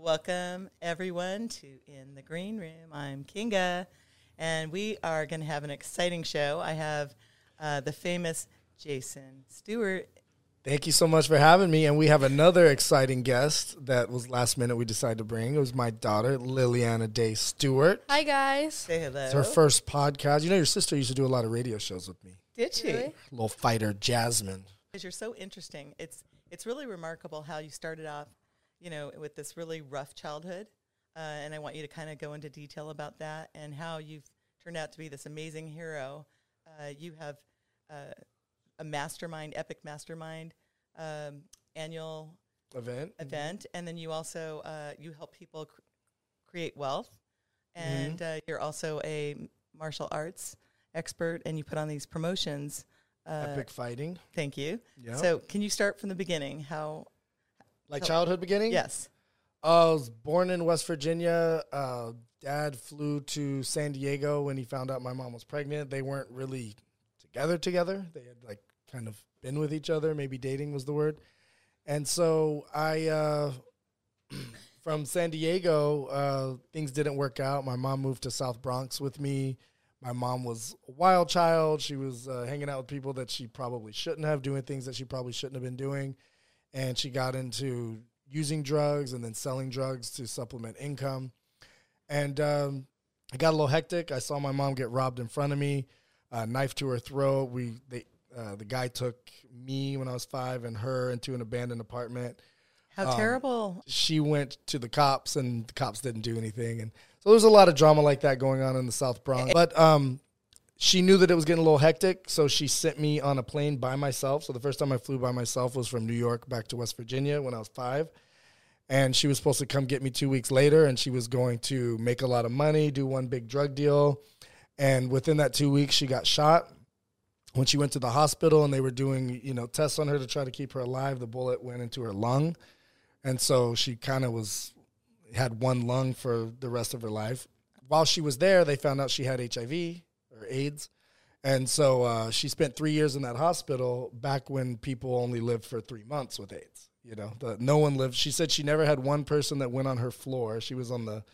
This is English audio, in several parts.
Welcome, everyone, to In the Green Room. I'm Kinga, and we are going to have an exciting show. I have uh, the famous Jason Stewart. Thank you so much for having me. And we have another exciting guest that was last minute we decided to bring. It was my daughter, Liliana Day Stewart. Hi guys. Say hello. It's her first podcast. You know, your sister used to do a lot of radio shows with me. Did she? Really? Little fighter, Jasmine. Because you're so interesting. It's it's really remarkable how you started off, you know, with this really rough childhood, uh, and I want you to kind of go into detail about that and how you've turned out to be this amazing hero. Uh, you have uh, a mastermind, epic mastermind um, annual Event. event, and then you also uh, you help people cr- create wealth, and uh, you're also a martial arts expert, and you put on these promotions. Uh, Epic fighting. Thank you. Yeah. So, can you start from the beginning? How? Like childhood beginning? Yes. I was born in West Virginia. Uh, dad flew to San Diego when he found out my mom was pregnant. They weren't really together together. They had like kind of been with each other. Maybe dating was the word. And so I, uh, from San Diego, uh, things didn't work out. My mom moved to South Bronx with me. My mom was a wild child. She was uh, hanging out with people that she probably shouldn't have, doing things that she probably shouldn't have been doing. And she got into using drugs and then selling drugs to supplement income. And um, it got a little hectic. I saw my mom get robbed in front of me, uh, knife to her throat. We they uh, the guy took me when I was five and her into an abandoned apartment. How terrible! She went to the cops and the cops didn't do anything. And so there's a lot of drama like that going on in the South Bronx. But um, she knew that it was getting a little hectic, so she sent me on a plane by myself. So the first time I flew by myself was from New York back to West Virginia when I was five. And she was supposed to come get me two weeks later, and she was going to make a lot of money, do one big drug deal. And within that two weeks, she got shot. When she went to the hospital and they were doing, you know, tests on her to try to keep her alive, the bullet went into her lung. And so she kind of was had one lung for the rest of her life. While she was there, they found out she had HIV or AIDS. And so uh, she spent three years in that hospital back when people only lived for three months with AIDS. You know, the, no one lived. She said she never had one person that went on her floor. She was on the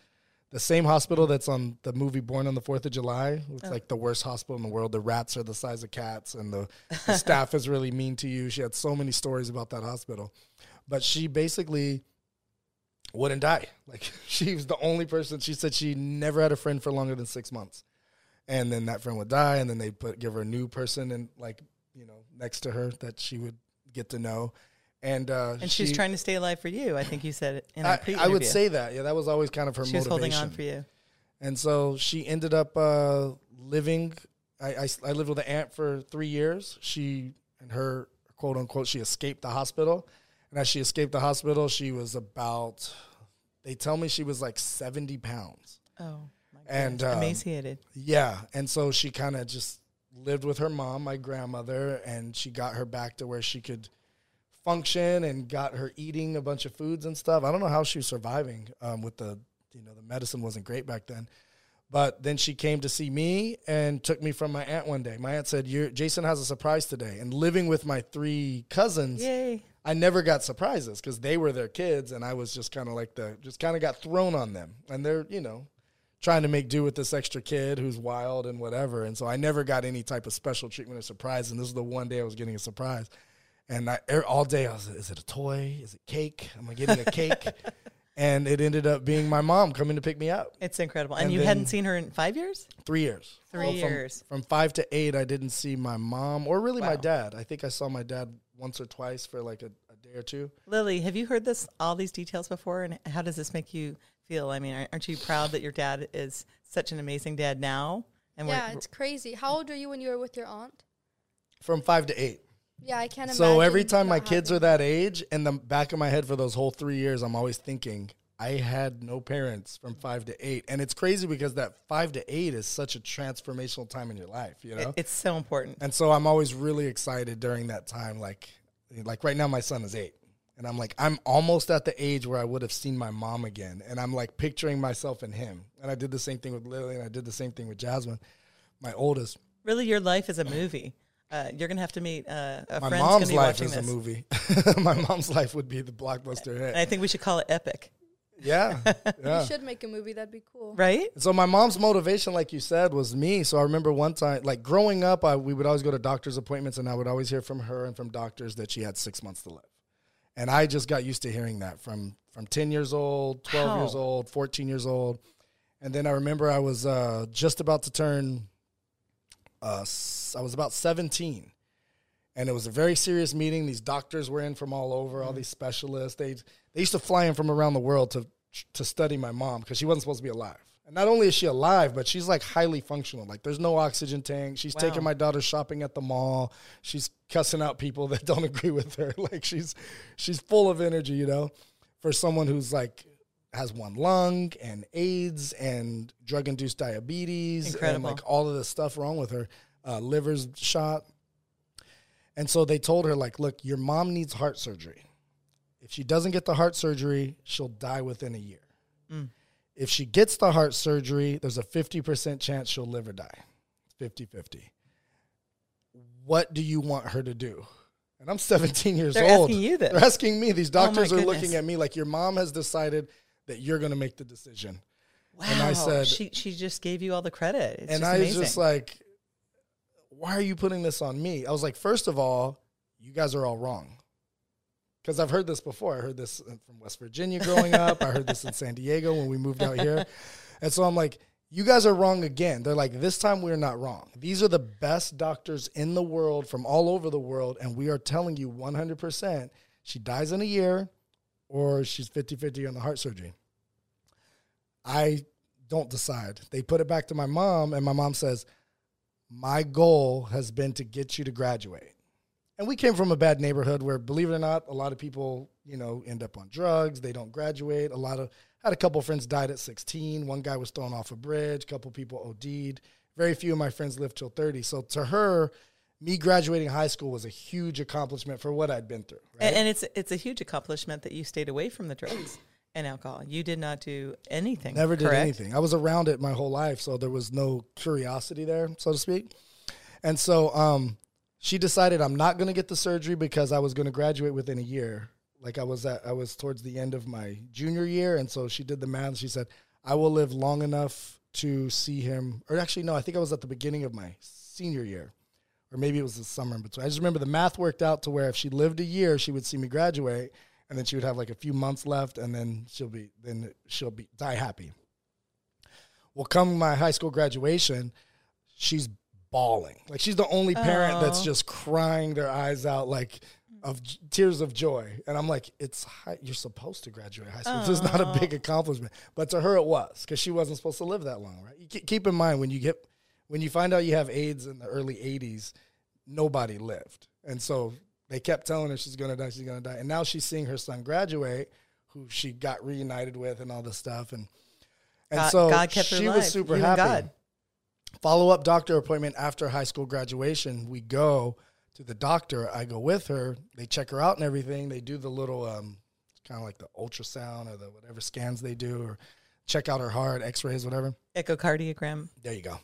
the same hospital that's on the movie Born on the Fourth of July. It's like the worst hospital in the world. The rats are the size of cats, and the, the staff is really mean to you. She had so many stories about that hospital, but she basically wouldn't die. Like she was the only person. She said she never had a friend for longer than six months, and then that friend would die, and then they put give her a new person and like you know next to her that she would get to know. And uh, And she's she- trying to stay alive for you. I think you said it in I, would say that. Yeah, that was always kind of her she was motivation. holding on for you. And so she ended up uh, living. I, I, I lived with an aunt for three years. She and her quote unquote she escaped the hospital, and as she escaped the hospital, she was about. They tell me she was like seventy pounds. Oh, And, um, emaciated. Yeah, and so she kind of just lived with her mom, my grandmother, and she got her back to where she could function and got her eating a bunch of foods and stuff. I don't know how she was surviving um, with the, you know, the medicine wasn't great back then. But then she came to see me and took me from my aunt one day. My aunt said, You're, Jason has a surprise today. And living with my three cousins, Yay! I never got surprises because they were their kids, and I was just kind of like the just kind of got thrown on them, and they're you know trying to make do with this extra kid who's wild and whatever, and so I never got any type of special treatment or surprise, and this is the one day I was getting a surprise, and I er, all day I was, is it a toy? Is it cake? Am I getting a cake? and it ended up being my mom coming to pick me up. It's incredible. And, And you hadn't seen her in five years? Three years. Three from, years. From five to eight, I didn't see my mom or really my dad. I think I saw my dad once or twice for like a, a day or two. Lily, have you heard this all these details before? And how does this make you feel? I mean, aren't you proud that your dad is such an amazing dad now? And yeah, it's crazy. How old were you when you were with your aunt? From five to eight. Yeah, I can't imagine. So every time my not kids are that age, in the back of my head for those whole three years, I'm always thinking, I had no parents from five to eight. And it's crazy because that five to eight is such a transformational time in your life, you know? it- it's so important. and so I'm always really excited during that time. Like, like right now, my son is eight. And I'm like, I'm almost at the age where I would have seen my mom again. And I'm like picturing myself in him. And I did the same thing with Lily and I did the same thing with Jasmine, my oldest. Really, your life is a movie. Uh, you're gonna have to meet uh, a My friend's mom's be life is this. a movie. my mom's life would be the blockbuster hit. And I think we should call it epic. Yeah, yeah. You should make a movie. That'd be cool. right? So my mom's motivation, like you said, was me. So I remember one time, like growing up, I, we would always go to doctor's appointments, and I would always hear from her and from doctors that she had six months to live. And I just got used to hearing that from from ten years old, twelve Wow. years old, fourteen years old, and then I remember I was uh, just about to turn. Uh, I was about seventeen, and it was a very serious meeting. These doctors were in from all over, all these specialists. They they used to fly in from around the world to to study my mom because she wasn't supposed to be alive. And not only is she alive, but she's like highly functional. Like there's no oxygen tank. She's Wow. taking my daughter shopping at the mall. She's cussing out people that don't agree with her. Like she's she's full of energy, you know, for someone who's like has one lung and AIDS and drug induced diabetes and like all of this stuff wrong with her. Uh, liver's shot. And so they told her, like, look, your mom needs heart surgery. If she doesn't get the heart surgery, she'll die within a year. Mm. If she gets the heart surgery, there's a 50% chance she'll live or die. 50 50. What do you want her to do? And I'm 17 years They're old. asking you this. They're asking me. These Oh doctors are goodness. looking at me like your mom has decided that you're going to make the decision. Wow. And I said- she she just gave you all the credit. It's and I was just like, why are you putting this on me? I was like, first of all, you guys are all wrong. Because I've heard this before. I heard this uh, from West Virginia growing up. I heard this in San Diego when we moved out here. And so I'm like, you guys are wrong again. They're like, this time we're not wrong. These are the best doctors in the world from all over the world. And we are telling you 100% she dies in a year or she's 50 50 on the heart surgery. I don't decide. They put it back to my mom, and my mom says, My goal has been to get you to graduate. And we came from a bad neighborhood where, believe it or not, a lot of people, you know, end up on drugs. They don't graduate. A lot of, had a couple friends died at 16. One guy was thrown off a bridge. A couple people OD'd. Very few of my friends lived till 30. So to her, me graduating high school was a huge accomplishment for what I'd been through. Right? and, and it's it's a huge accomplishment that you stayed away from the drugs and alcohol. You did not do anything. Never did correct? anything. I was around it my whole life, so there was no curiosity there, so to speak. And so um, she decided I'm not going to get the surgery because I was going to graduate within a year. Like I was at, I was towards the end of my junior year, and so she did the math. She said I will live long enough to see him, or actually no, I think I was at the beginning of my senior year, or maybe it was the summer in between. I just remember the math worked out to where if she lived a year, she would see me graduate, and then she would have like a few months left, and then she'll be then she'll be die happy. Well, come my high school graduation, she's bawling. Like she's the only parent that's Oh. just crying their eyes out, like of tears of joy. And I'm like, it's high, you're supposed to graduate high school. This is not a big oh. accomplishment, but to her it was because she wasn't supposed to live that long, right? You keep in mind when you get when you find out you have AIDS in the early '80s, nobody lived, and so they kept telling her she's gonna die, she's gonna die, and now she's seeing her son graduate, who she got reunited with, and all this stuff, and and God, so God kept she was super You happy. Follow up doctor appointment after high school graduation. We go to the doctor. I go with her. They check her out and everything. They do the little um, kind of like the ultrasound or the whatever scans they do, or check out her heart, X rays, whatever. Echocardiogram. There you go.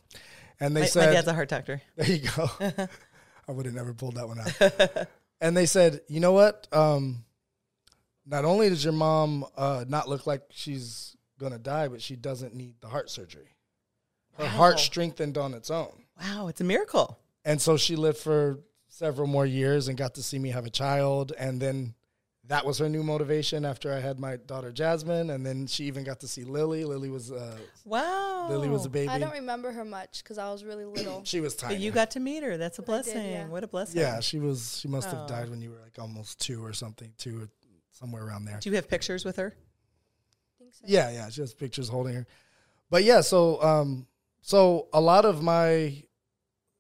And they My, said, my dad's a heart doctor. there you go. I would have never pulled that one out. and they said, you know what? Um, not only does your mom uh, not look like she's gonna die, but she doesn't need the heart surgery. Her Wow. heart strengthened on its own. Wow, it's a miracle. And so she lived for several more years and got to see me have a child. And then that was her new motivation after I had my daughter Jasmine. And then she even got to see Lily. Lily was uh, Wow. Lily was a baby. I don't remember her much because I was really little. she was tiny. But you got to meet her. That's a I did, blessing. yeah. What a blessing. yeah, she was. She must have Oh. died when you were like almost two or something, two or somewhere around there. Do you have pictures with her? I think so. Yeah, yeah, she has pictures holding her. But yeah, so um, so a lot of my,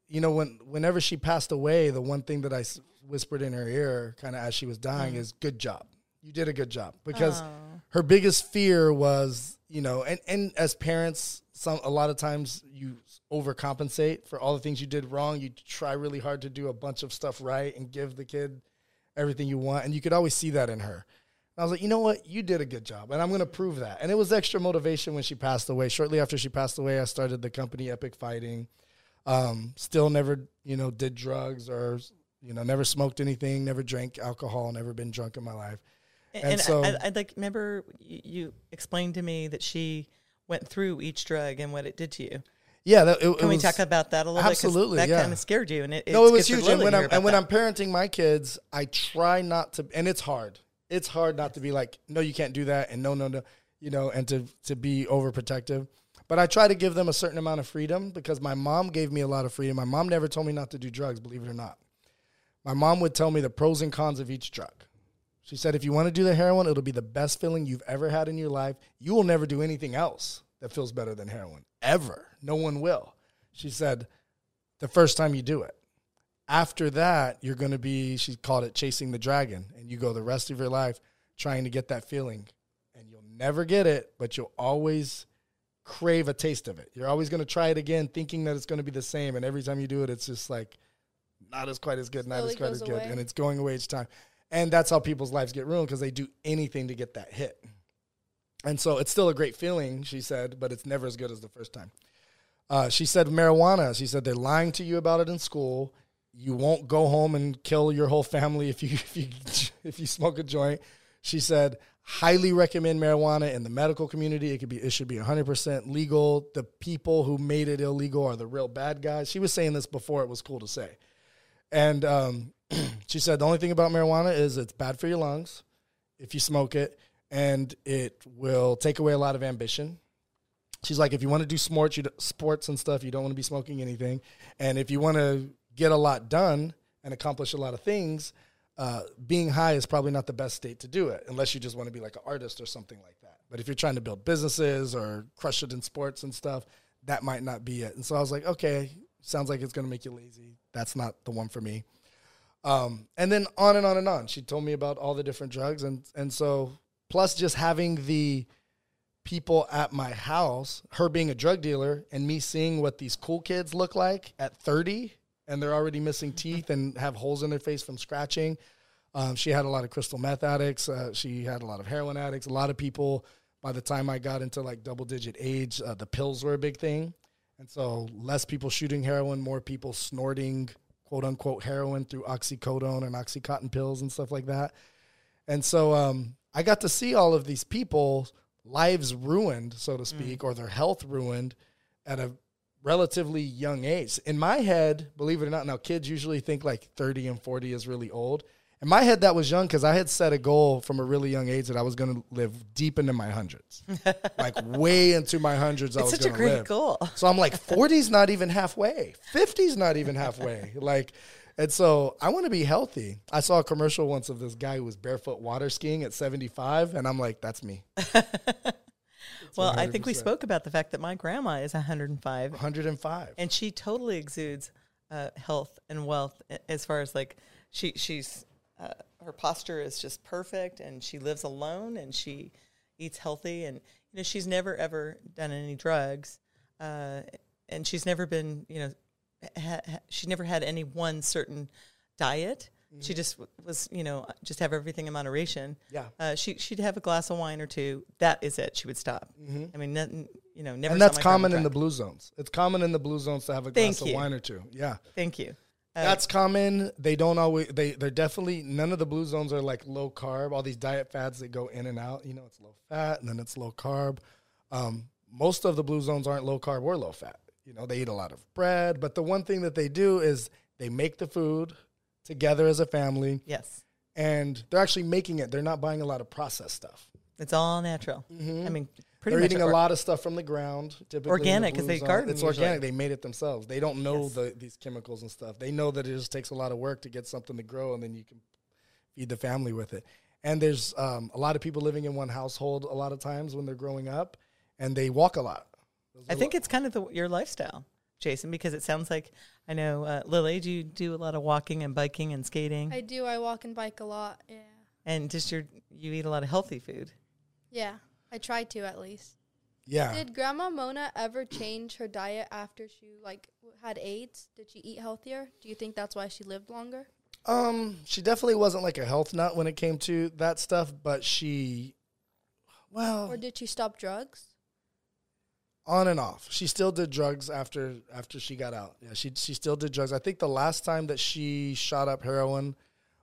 you know, when whenever she passed away, the one thing that I s- whispered in her ear, kind of as she was dying, Mm. is "Good job, you did a good job." Because Oh. her biggest fear was, you know, and and as parents, some a lot of times you overcompensate for all the things you did wrong. You try really hard to do a bunch of stuff right and give the kid everything you want, and you could always see that in her. I was like, you know what? You did a good job, and I'm going to prove that. And it was extra motivation when she passed away. Shortly after she passed away, I started the company Epic Fighting. Um, still never, you know, did drugs or, you know, never smoked anything, never drank alcohol, never been drunk in my life. And, And and so- I, I'd like remember you, you explained to me that she went through each drug and what it did to you. Yeah, that, it, it Can we was- talk about that a little bit? Absolutely, bit? That yeah. kind of scared you, and it, no, it was huge. And when I'm and when I'm parenting my kids, I try not to, and it's hard. It's hard not to be like, no, you can't do that, and no, no, no, you know, and to to be overprotective. But I try to give them a certain amount of freedom because my mom gave me a lot of freedom. My mom never told me not to do drugs, believe it or not. My mom would tell me the pros and cons of each drug. She said, if you want to do the heroin, it'll be the best feeling you've ever had in your life. You will never do anything else that feels better than heroin, ever. No one will. She said, the first time you do it. After that, you're going to be, she called it chasing the dragon, and you go the rest of your life trying to get that feeling. And you'll never get it, but you'll always crave a taste of it. You're always going to try it again, thinking that it's going to be the same. And every time you do it, it's just like not as quite as good, not as quite as good. away. And it's going away each time. And that's how people's lives get ruined because they do anything to get that hit. And so it's still a great feeling, she said, but it's never as good as the first time. Uh, she said marijuana. She said they're lying to you about it in school. You won't go home and kill your whole family if you if you if you smoke a joint. She said highly recommend marijuana in the medical community. It could be it should be 100% legal. The people who made it illegal are the real bad guys. She was saying this before it was cool to say. And um, she said the only thing about marijuana is it's bad for your lungs if you smoke it, and it will take away a lot of ambition. She's like, if you want to do sports, you d- sports and stuff, you don't want to be smoking anything, and if you want to get a lot done and accomplish a lot of things, uh, being high is probably not the best state to do it, unless you just want to be like an artist or something like that. But if you're trying to build businesses or crush it in sports and stuff, that might not be it. And so I was like, okay, sounds like it's going to make you lazy. That's not the one for me. Um, and then on and on and on. She told me about all the different drugs, and and so plus just having the people at my house, her being a drug dealer, and me seeing what these cool kids look like at thirty, and they're already missing teeth and have holes in their face from scratching. Um, she had a lot of crystal meth addicts. Uh, she had a lot of heroin addicts. A lot of people. By the time I got into like double digit age, uh, the pills were a big thing. And so less people shooting heroin, more people snorting quote unquote heroin through oxycodone and oxycontin pills and stuff like that. And so um, I got to see all of these people's lives ruined, so to speak, or their health ruined at a relatively young age. In my head, believe it or not, now kids usually think like 30 and 40 is really old. In my head, that was young because I had set a goal from a really young age that I was going to live deep into my hundreds, like way into my hundreds. I was such a great live. goal. So I'm like, 40's not even halfway. 50's not even halfway. Like, and so I want to be healthy. I saw a commercial once of this guy who was barefoot water skiing at 75, and I'm like, that's me. Well, I think we spoke about the fact that my grandma is 105, 105. and she totally exudes uh, health and wealth as far as like she she's uh, her posture is just perfect, and she lives alone, and she eats healthy, and you know she's never ever done any drugs, uh, and she's never been you know ha- ha- she never had any one certain diet. She just was, you know, just have everything in moderation. Yeah. Uh, she she'd have a glass of wine or two. That is it. She would stop. I mean, nothing, you know, never. and that's common in the blue zones. It's common in the blue zones to have a Thank glass of wine or two. Yeah. Thank you. Uh, That's common. They don't always. They they're definitely none of the blue zones are like low carb. All these diet fads that go in and out. You know, it's low fat and then it's low carb. Um, most of the blue zones aren't low carb or low fat. You know, they eat a lot of bread, but the one thing that they do is they make the food together as a family, yes, and they're actually making it. They're not buying a lot of processed stuff. it's all natural. I mean, pretty they're much eating a lot of stuff from the ground. Typically the Organic, 'cause they zone. garden It's usually. organic. They made it themselves. They don't know Yes. the, these chemicals and stuff. They know that it just takes a lot of work to get something to grow, and then you can feed the family with it. And there's um, a lot of people living in one household a lot of times when they're growing up, and they walk a lot. Those I think it's kind of the, your lifestyle, Jason, because it sounds like I know uh, Lily. Do you do a lot of walking and biking and skating, I do. I walk and bike a lot. Yeah. and just your you eat a lot of healthy food? Yeah. I try to at least. yeah. Did Grandma Mona ever change her diet after she like had AIDS? Did she eat healthier? Do you think that's why she lived longer? Um, she definitely wasn't like a health nut when it came to that stuff, but she, well, Or did she stop drugs? On and off. She still did drugs after after she got out. Yeah, she she still did drugs. I think the last time that she shot up heroin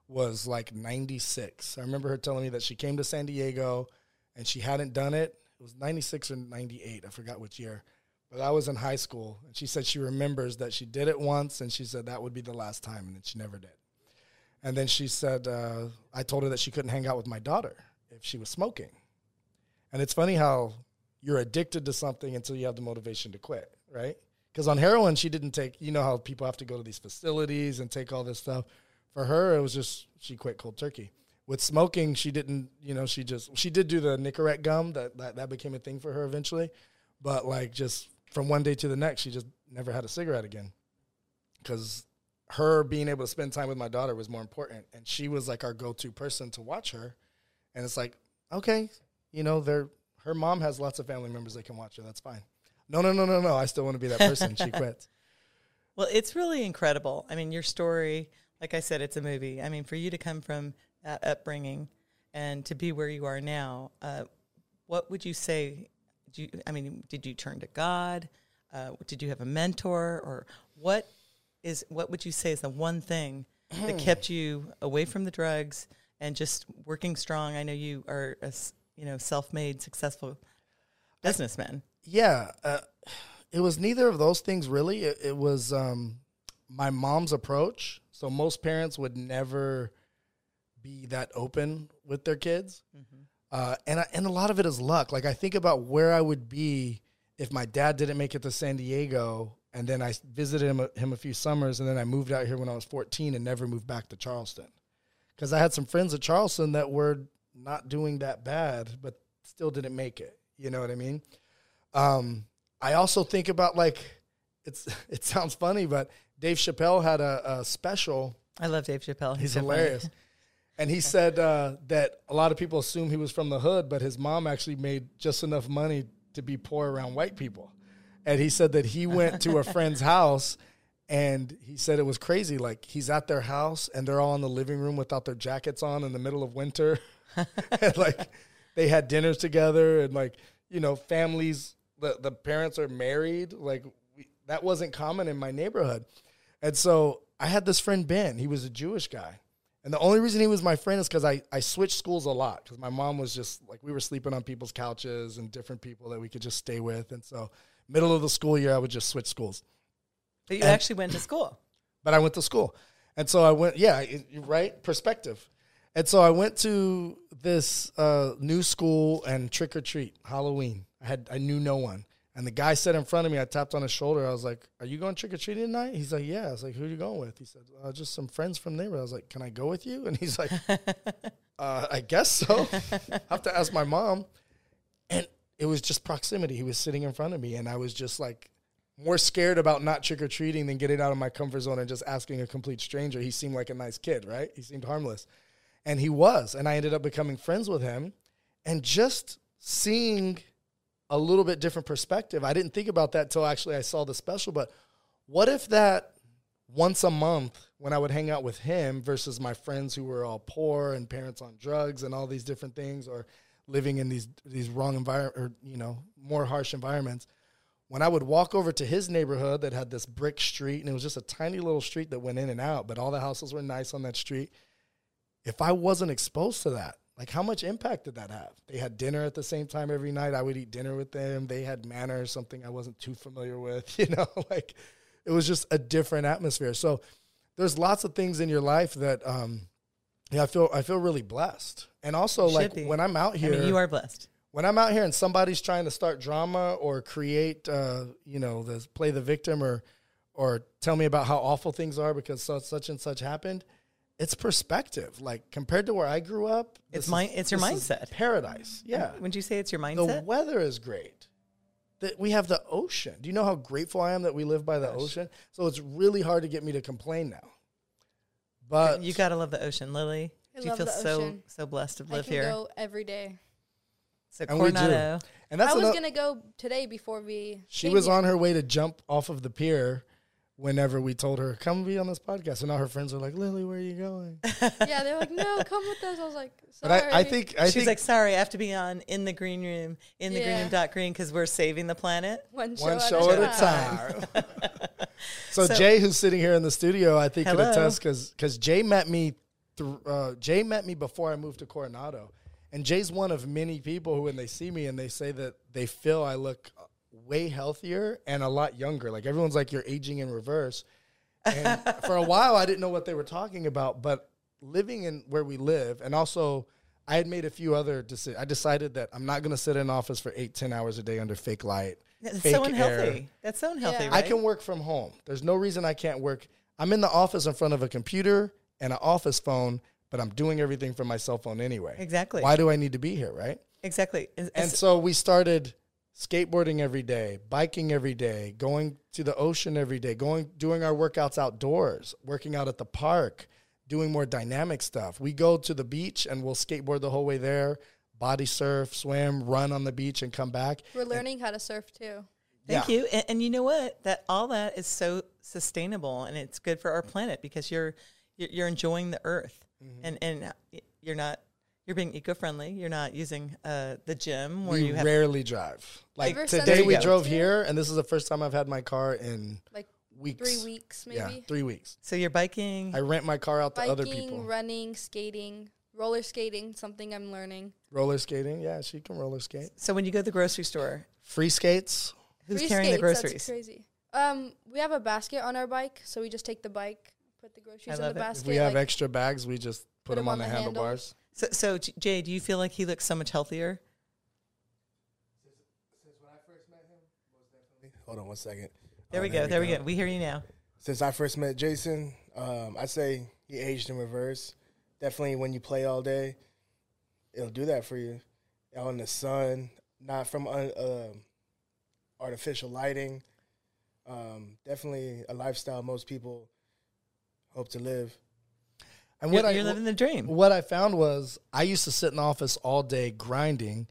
was like 96. I remember her telling me that she came to San Diego and she hadn't done it. It was 96 or 98. I forgot which year. But I was in high school. And she said she remembers that she did it once and she said that would be the last time. And then she never did. And then she said, uh, I told her that she couldn't hang out with my daughter if she was smoking. And it's funny how you're addicted to something until you have the motivation to quit, right? Because on heroin, she didn't take, you know how people have to go to these facilities and take all this stuff. For her, it was just, she quit cold turkey. With smoking, she didn't, you know, she just, she did do the Nicorette gum. That, that, that became a thing for her eventually. But like just from one day to the next, she just never had a cigarette again. Because her being able to spend time with my daughter was more important. And she was like our go to person to watch her. And it's like, okay, you know, they're, her mom has lots of family members that can watch her. That's fine. No, no, no, no, no. I still want to be that person. she quit. Well, it's really incredible. I mean, your story, like I said, it's a movie. I mean, for you to come from that upbringing and to be where you are now, uh, what would you say? Do you, I mean, did you turn to God? Uh, did you have a mentor, or what is what would you say is the one thing that kept you away from the drugs and just working strong? I know you are a you know self-made, successful businessman. Yeah, uh, it was neither of those things really. It, it was um, my mom's approach. So most parents would never be that open with their kids, uh, and I, and a lot of it is luck. Like I think about where I would be if my dad didn't make it to San Diego, and then I visited him a, him a few summers, and then I moved out here when I was fourteen and never moved back to Charleston because I had some friends at Charleston that were not doing that bad, but still didn't make it. You know what I mean? Um, I also think about like it's it sounds funny, but Dave Chappelle had a, a special. I love Dave Chappelle. He's so funny. hilarious. And he said uh, that a lot of people assume he was from the hood, but his mom actually made just enough money to be poor around white people. And he said that he went to a friend's house and he said it was crazy. Like he's at their house and they're all in the living room without their jackets on in the middle of winter. and like they had dinners together and like, you know, families, the, the parents are married. Like we, that wasn't common in my neighborhood. And so I had this friend, Ben. He was a Jewish guy. And the only reason he was my friend is because I, I switched schools a lot because my mom was just like, we were sleeping on people's couches and different people that we could just stay with. And so, middle of the school year, I would just switch schools. But you actually went to school. But I went to school. And so I went, yeah, it- right? Perspective. And so I went to this uh, new school and trick or treat, Halloween. I had I knew no one. And the guy sat in front of me. I tapped on his shoulder. I was like, "Are you going trick or treating tonight?" He's like, "Yeah." I was like, "Who are you going with?" He said, uh, "Just some friends from the neighborhood." I was like, "Can I go with you?" And he's like, uh, "I guess so." I have to ask my mom. And it was just proximity. He was sitting in front of me, and I was just like more scared about not trick or treating than getting out of my comfort zone and just asking a complete stranger. He seemed like a nice kid, right? He seemed harmless, and he was. And I ended up becoming friends with him, and just seeing a little bit different perspective. I didn't think about that till actually I saw the special. But what if that once a month when I would hang out with him versus my friends who were all poor and parents on drugs and all these different things or living in these these wrong environment or you know more harsh environments when I would walk over to his neighborhood that had this brick street and it was just a tiny little street that went in and out but all the houses were nice on that street if I wasn't exposed to that like how much impact did that have? They had dinner at the same time every night. I would eat dinner with them. They had manners something I wasn't too familiar with you know like it was just a different atmosphere. So there's lots of things in your life that um yeah I feel I feel really blessed. And also like be. when I'm out here I mean, you are blessed. when I'm out here and somebody's trying to start drama or create, uh, you know, the play the victim or or tell me about how awful things are because such such and such happened, it's perspective. Like compared to where I grew up, It's this mi- it's your mindset. paradise. Yeah, Would you say it's your mindset? the weather is great. That we have the ocean. Do you know how grateful I am that we live by the ocean? So it's really hard to get me to complain now. But you gotta love the ocean, Lily. I Do you love feel the so ocean. so blessed to live I live can here? go every day. So And we do. Coronado. and that's I was ano- gonna go today before we. She was here. on her way to jump off of the pier whenever we told her, come be on this podcast. And now her friends are like, Lily, where are you going? yeah, they're like, no, come with us. I was like, But. I, I think, I She's think like, sorry, I have to be on in the green room, in the green room dot green because we're saving the planet. one show, one at, show a at a time. so, So- Jay, who's sitting here in the studio, I think could Hello. attest because Jay met me th- uh, Jay met me before I moved to Coronado, and Jay's one of many people who, when they see me and they say that they feel I look way healthier and a lot younger. Like everyone's like, "You're aging in reverse." And for a while, I didn't know what they were talking about, but living in where we live, and also I had made a few other decisions. I decided that I'm not going to sit in office for eight, ten hours a day under fake light. That's fake so air. unhealthy. That's so unhealthy, Yeah. right? I can work from home. There's no reason I can't work. I'm in the office in front of a computer and an office phone, but I'm doing everything from my cell phone anyway. Exactly. Why do I need to be here, right? Exactly. Is- And so we started skateboarding every day, biking every day, going to the ocean every day, going doing our workouts outdoors, working out at the park, doing more dynamic stuff. We go to the beach and we'll skateboard the whole way there, body surf, swim, run on the beach and come back. We're learning how to surf too. Thank Yeah. you. And, and you know what? That all that is so sustainable and it's good for our planet because you're you're, you're enjoying the earth Mm-hmm. and and you're not you're being eco-friendly. You're not using uh, the gym where we you have rarely drive. Like Ever today we we drove here- here and this is the first time I've had my car in Like weeks. three weeks maybe. Yeah, three weeks. so you're biking. I rent my car out to other Biking, people. running, skating, roller skating, something I'm learning. Roller skating, yeah, she can roller skate. so when you go to the grocery store, Free skates. who's Free carrying the skates, groceries? That's crazy. Um, we have a basket on our bike, so we just take the bike, put the groceries in the it. Basket. If we have like, extra bags, we just put, Put them 'em on, on the, the handle. So, so Jay, do you feel like he looks so much healthier? Hold on one second. There Oh, we go. There we go. We hear you now. Since I first met Jason, um, I'd say he aged in reverse. Definitely when you play all day, it'll do that for you. Out in the sun, not from un, um artificial lighting. Um, definitely a lifestyle most people hope to live. And You're, I you're living the dream. what I found was I used to sit in office all day grinding,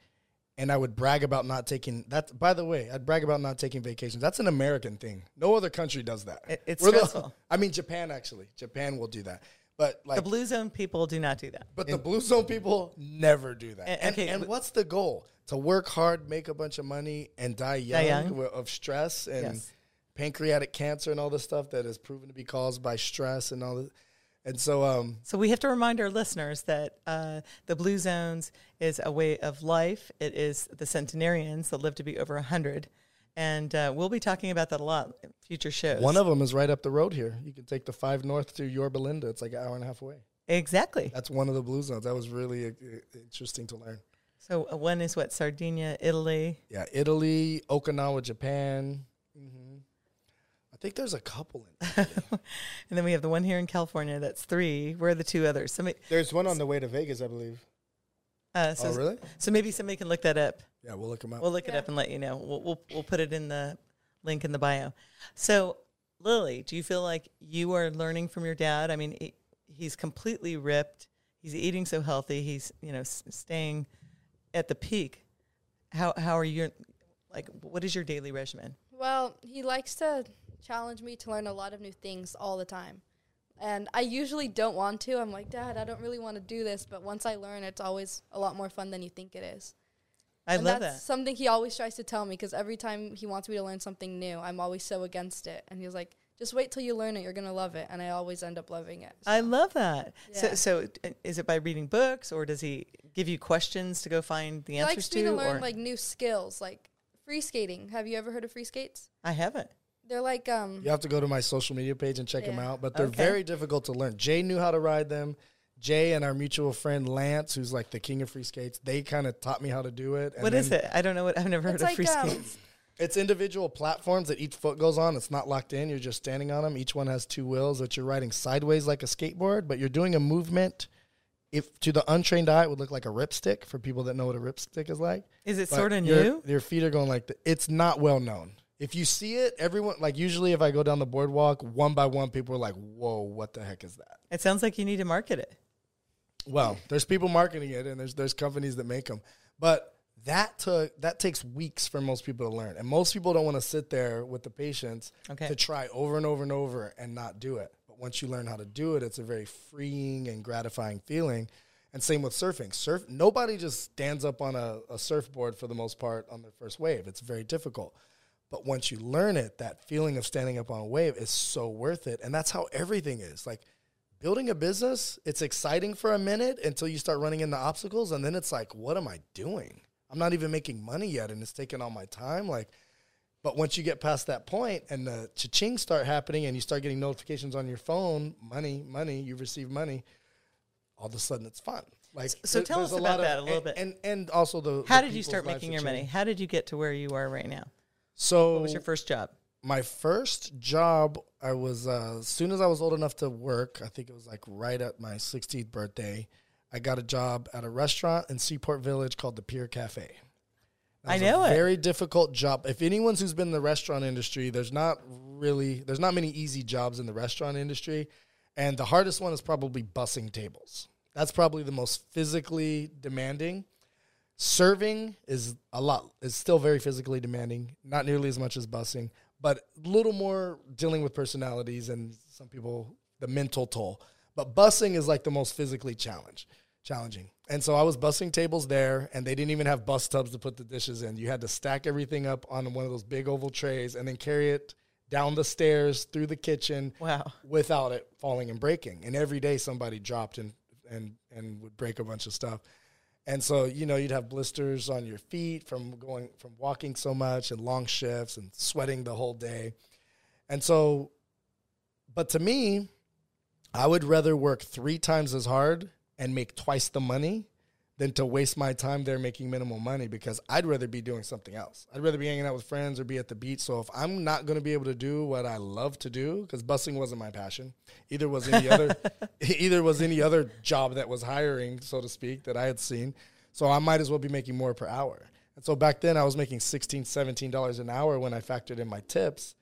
and I would brag about not taking that. By the way, I'd brag about not taking vacations. That's an American thing. No other country does that. It- it's We're the- stressful. I mean, Japan actually. Japan will do that, but like The blue zone people do not do that. But the blue zone people never do that. And- And, okay, and what's the goal? To work hard, make a bunch of money, and die young, young. of stress and Yes. pancreatic cancer and all this stuff that is proven to be caused by stress and all this. And so, um, So we have to remind our listeners that uh, the Blue Zones is a way of life. It is the centenarians that live to be over 100. And uh, we'll be talking about that a lot in future shows. one of them is right up the road here. You can take the five north to Yorba Linda. It's like an hour and a half away. Exactly. That's one of the blue zones. That was really uh, interesting to learn. So uh, one is what? Sardinia, Italy. Yeah, Italy, Okinawa, Japan. hmm I think there's a couple in. And then we have the one here in California. That's three. Where are the two others? Somebody, There's one on the way to Vegas, I believe. uh, so, oh, really? so maybe somebody can look that up. Yeah, we'll look them up. We'll look it Yeah. up and let you know. We'll, we'll we'll put it in the link in the bio. So, Lily, do you feel like you are learning from your dad? I mean, he, he's completely ripped. He's eating so healthy. He's you know s- staying at the peak. How how are you? Like, what is your daily regimen? Well, he likes to challenge me to learn a lot of new things all the time. And I usually don't want to. I'm like, Dad, I don't really want to do this. But once I learn, it's always a lot more fun than you think it is. I and love that's that. something he always tries to tell me because every time he wants me to learn something new, I'm always so against it. And he's like, just wait till you learn it. You're going to love it. And I always end up loving it. I love that. So, Yeah. so uh, is it by reading books, or does he give you questions to go find the he answers likes to? me to learn or like new skills, like free skating. Have you ever heard of free skates? I haven't. They're like, um, You have to go to my social media page and check them out, but they're Okay. very difficult to learn. Jay knew how to ride them. Jay and our mutual friend Lance, who's like the king of free skates, they kind of taught me how to do it. And What is then it? I don't know what. I've never heard it's of like, free um, skates. It's individual platforms that each foot goes on. It's not locked in. You're just standing on them. Each one has two wheels that you're riding sideways like a skateboard, but you're doing a movement. If to the untrained eye, it would look like a ripstick for people that know what a ripstick is like. Is it sort of new? Your feet are going like the, it's not well known. If you see it, everyone like usually if I go down the boardwalk one by one, people are like, "Whoa, what the heck is that?" It sounds like you need to market it. Well, there's people marketing it, and there's there's companies that make them, but that took that takes weeks for most people to learn, and most people don't want to sit there with the patients Okay. to try over and over and over and not do it. But once you learn how to do it, it's a very freeing and gratifying feeling. And same with surfing. Surf nobody just stands up on a, a surfboard for the most part on their first wave. It's very difficult. But once you learn it, that feeling of standing up on a wave is so worth it. And that's how everything is. Like building a business, it's exciting for a minute until you start running into obstacles. And then it's like, what am I doing? I'm not even making money yet. And it's taking all my time. Like, but once you get past that point and the cha-ching start happening and you start getting notifications on your phone, money, money, you've received money, all of a sudden it's fun. Like So tell us about that of, a little and, bit. And and also the How the did you start making your money? How did you get to where you are right now? So What was your first job? my first job, I was uh, as soon as I was old enough to work. I think it was like right at my 16th birthday. I got a job at a restaurant in Seaport Village called the Pier Cafe. I know a it. Very difficult job. If anyone's who's been in the restaurant industry, there's not really there's not many easy jobs in the restaurant industry, and the hardest one is probably bussing tables. That's probably the most physically demanding. Serving is a lot is still very physically demanding, not nearly as much as bussing, but a little more dealing with personalities and some people the mental toll. But bussing is like the most physically challenge, challenging. And so I was bussing tables there, and they didn't even have bus tubs to put the dishes in. You had to stack everything up on one of those big oval trays and then carry it down the stairs through the kitchen Wow. without it falling and breaking. And every day somebody dropped and and and would break a bunch of stuff. And so, you know, you'd have blisters on your feet from going from walking so much and long shifts and sweating the whole day. And so but to me, I would rather work 3 times as hard and make twice the money than to waste my time there making minimal money because I'd rather be doing something else. I'd rather be hanging out with friends or be at the beach. So if I'm not going to be able to do what I love to do, because busing wasn't my passion, either was any other, either was any other job that was hiring, so to speak, that I had seen. So I might as well be making more per hour. And so back then I was making 16 $17 an hour when I factored in my tips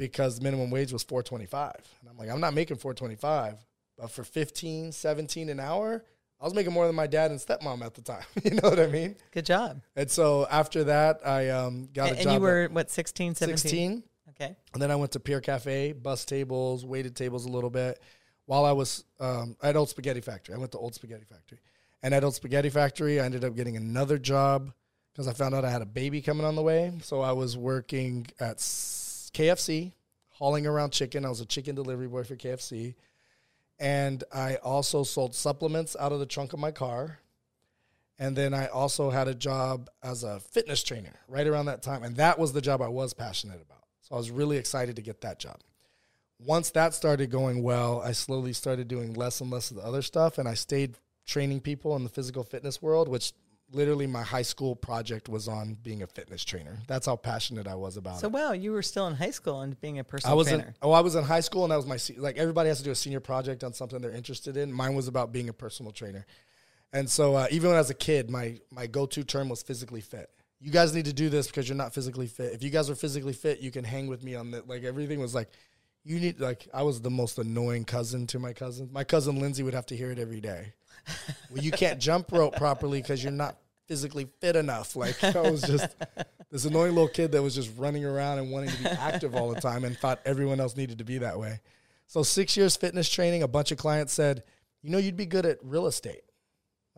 because minimum wage was 425 and i'm like i'm not making 425 but for 15 17 an hour i was making more than my dad and stepmom at the time you know what i mean Good job. and so after that i um, got And, a job. and you were what 16, 17? 16 Okay. and then i went to pier cafe bus tables waited tables a little bit while i was um, at old spaghetti factory i went to old spaghetti factory and at old spaghetti factory i ended up getting another job because i found out i had a baby coming on the way so i was working at kfc hauling around chicken i was a chicken delivery boy for kfc and i also sold supplements out of the trunk of my car and then I also had a job as a fitness trainer right around that time. And that was the job I was passionate about. So I was really excited to get that job. Once that started going well, I slowly started doing less and less of the other stuff. And I stayed training people in the physical fitness world, which literally my high school project was on being a fitness trainer. That's how passionate I was about So it. So wow, you were still in high school and being a personal was in, trainer. oh, I was in high school and that was my se- like everybody has to do a senior project on something they're interested in. Mine was about being a personal trainer, and so uh, even when I was a kid, my my go to term was physically fit. You guys need to do this because you're not physically fit. If you guys are physically fit, you can hang with me on that. Like everything was like, you need like I was the most annoying cousin to my cousins. My cousin Lindsay would have to hear it every day. well, you can't jump rope properly because you're not physically fit enough. Like I was just this annoying little kid that was just running around and wanting to be active all the time and thought everyone else needed to be that way. So six years fitness training, a bunch of clients said, you know, you'd be good at real estate.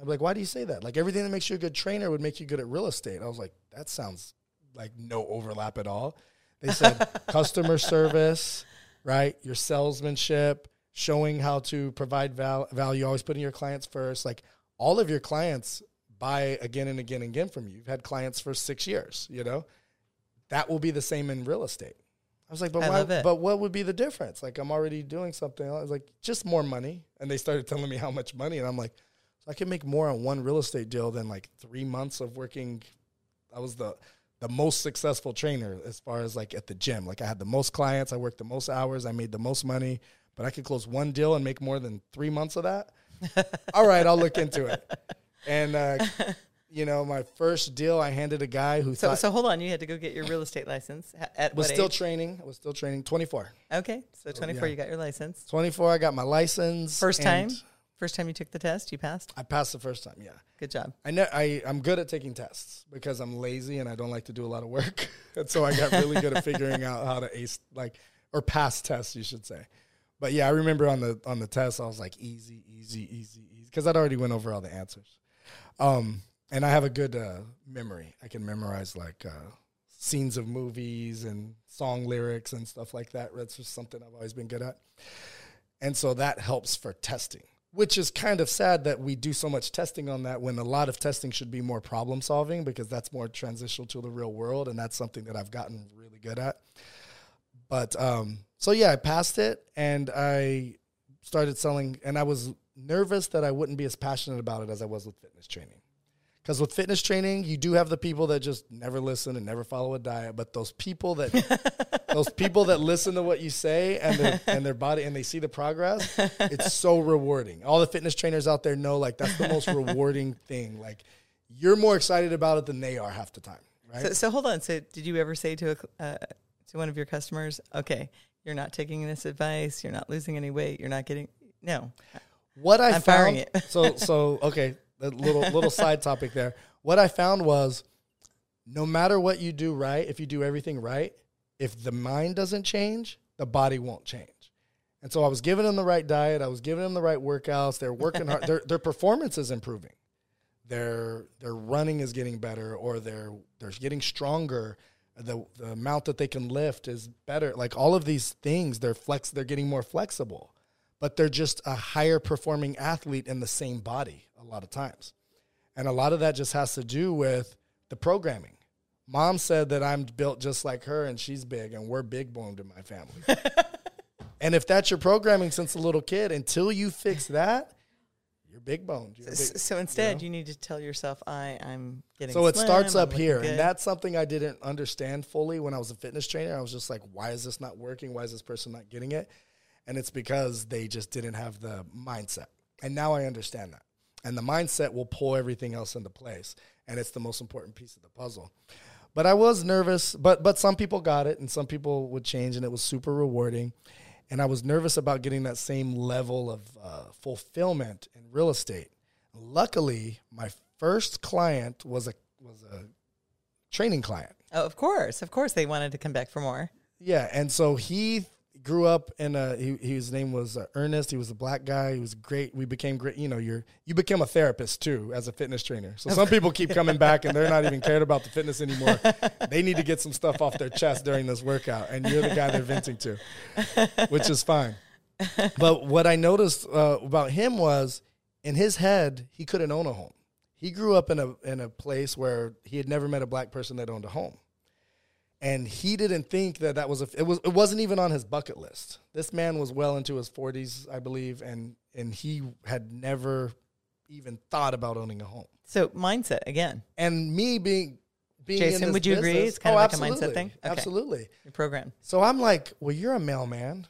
I'm like, why do you say that? Like everything that makes you a good trainer would make you good at real estate. I was like, that sounds like no overlap at all. They said customer service, right? Your salesmanship, showing how to provide val- value, always putting your clients first. Like all of your clients buy again and again and again from you. You've had clients for six years, you know? That will be the same in real estate. I was like, but why, but what would be the difference? Like I'm already doing something. I was like, just more money. And they started telling me how much money. And I'm like, so I can make more on one real estate deal than like three months of working. I was the the most successful trainer as far as like at the gym. Like I had the most clients, I worked the most hours, I made the most money, but I could close one deal and make more than three months of that. All right, I'll look into it. And uh, you know, my first deal, I handed a guy who So thought so hold on, you had to go get your real estate license at was still age? training. I was still training. Twenty four. okay, so 24, yeah. you got your license. Twenty four. I got my license. First time, first time you took the test, you passed. I passed the first time. Yeah. Good job. I know I, I'm good at taking tests because I'm lazy and I don't like to do a lot of work. and so I got really good at figuring out how to ace like or pass tests, you should say. But yeah, I remember on the on the test I was like easy, easy, easy, easy because I'd already went over all the answers. Um, and I have a good uh, memory. I can memorize like uh, scenes of movies and song lyrics and stuff like that. That's just something I've always been good at. And so that helps for testing, which is kind of sad that we do so much testing on that when a lot of testing should be more problem solving because that's more transitional to the real world. And that's something that I've gotten really good at. But um, so yeah, I passed it and I started selling, and I was nervous that I wouldn't be as passionate about it as I was with fitness training. Because with fitness training, you do have the people that just never listen and never follow a diet, but those people that those people that listen to what you say and their and their body and they see the progress, it's so rewarding. All the fitness trainers out there know like that's the most rewarding thing. Like you're more excited about it than they are half the time, right? So, so hold on. So did you ever say to a, uh, to one of your customers, okay, you're not taking this advice, you're not losing any weight, you're not getting no. What I I'm firing it. so so okay, little little side topic there. What I found was, no matter what you do right, if you do everything right, if the mind doesn't change, the body won't change. And so I was giving them the right diet, I was giving them the right workouts. They're working hard. their their performance is improving. Their their running is getting better, or they're they're getting stronger. The the amount that they can lift is better. Like all of these things, they're flex. They're getting more flexible but they're just a higher performing athlete in the same body a lot of times. And a lot of that just has to do with the programming. Mom said that I'm built just like her and she's big and we're big boned in my family. and if that's your programming since a little kid, until you fix that, you're big boned. You're So, big- so instead, know? you need to tell yourself, I I'm getting. so it slim, starts up here. good. And that's something I didn't understand fully when I was a fitness trainer. I was just like, why is this not working? Why is this person not getting it? And it's because they just didn't have the mindset. And now I understand that. And the mindset will pull everything else into place. And it's the most important piece of the puzzle. But I was nervous, but but some people got it and some people would change and it was super rewarding. And I was nervous about getting that same level of uh, fulfillment in real estate. Luckily, my first client was a was a training client. oh, of course, of course, they wanted to come back for more. Yeah, and so he grew up in a he, his name was uh, Ernest. He was a black guy. He was great. We became great. You know, you're you become a therapist too as a fitness trainer. So some people keep coming back and they're not even cared about the fitness anymore. They need to get some stuff off their chest during this workout, and you're the guy they're venting to, which is fine. But what I noticed uh, about him was in his head he couldn't own a home. He grew up in a in a place where he had never met a black person that owned a home and he didn't think that that was a it was it wasn't even on his bucket list. This man was well into his 40s, I believe, and and he had never even thought about owning a home. So mindset again, And me being being in Jason, this would you agree? business- It's kind of oh, like a mindset absolutely, thing? Okay. Absolutely. your program. So I'm like, well, you're a mailman.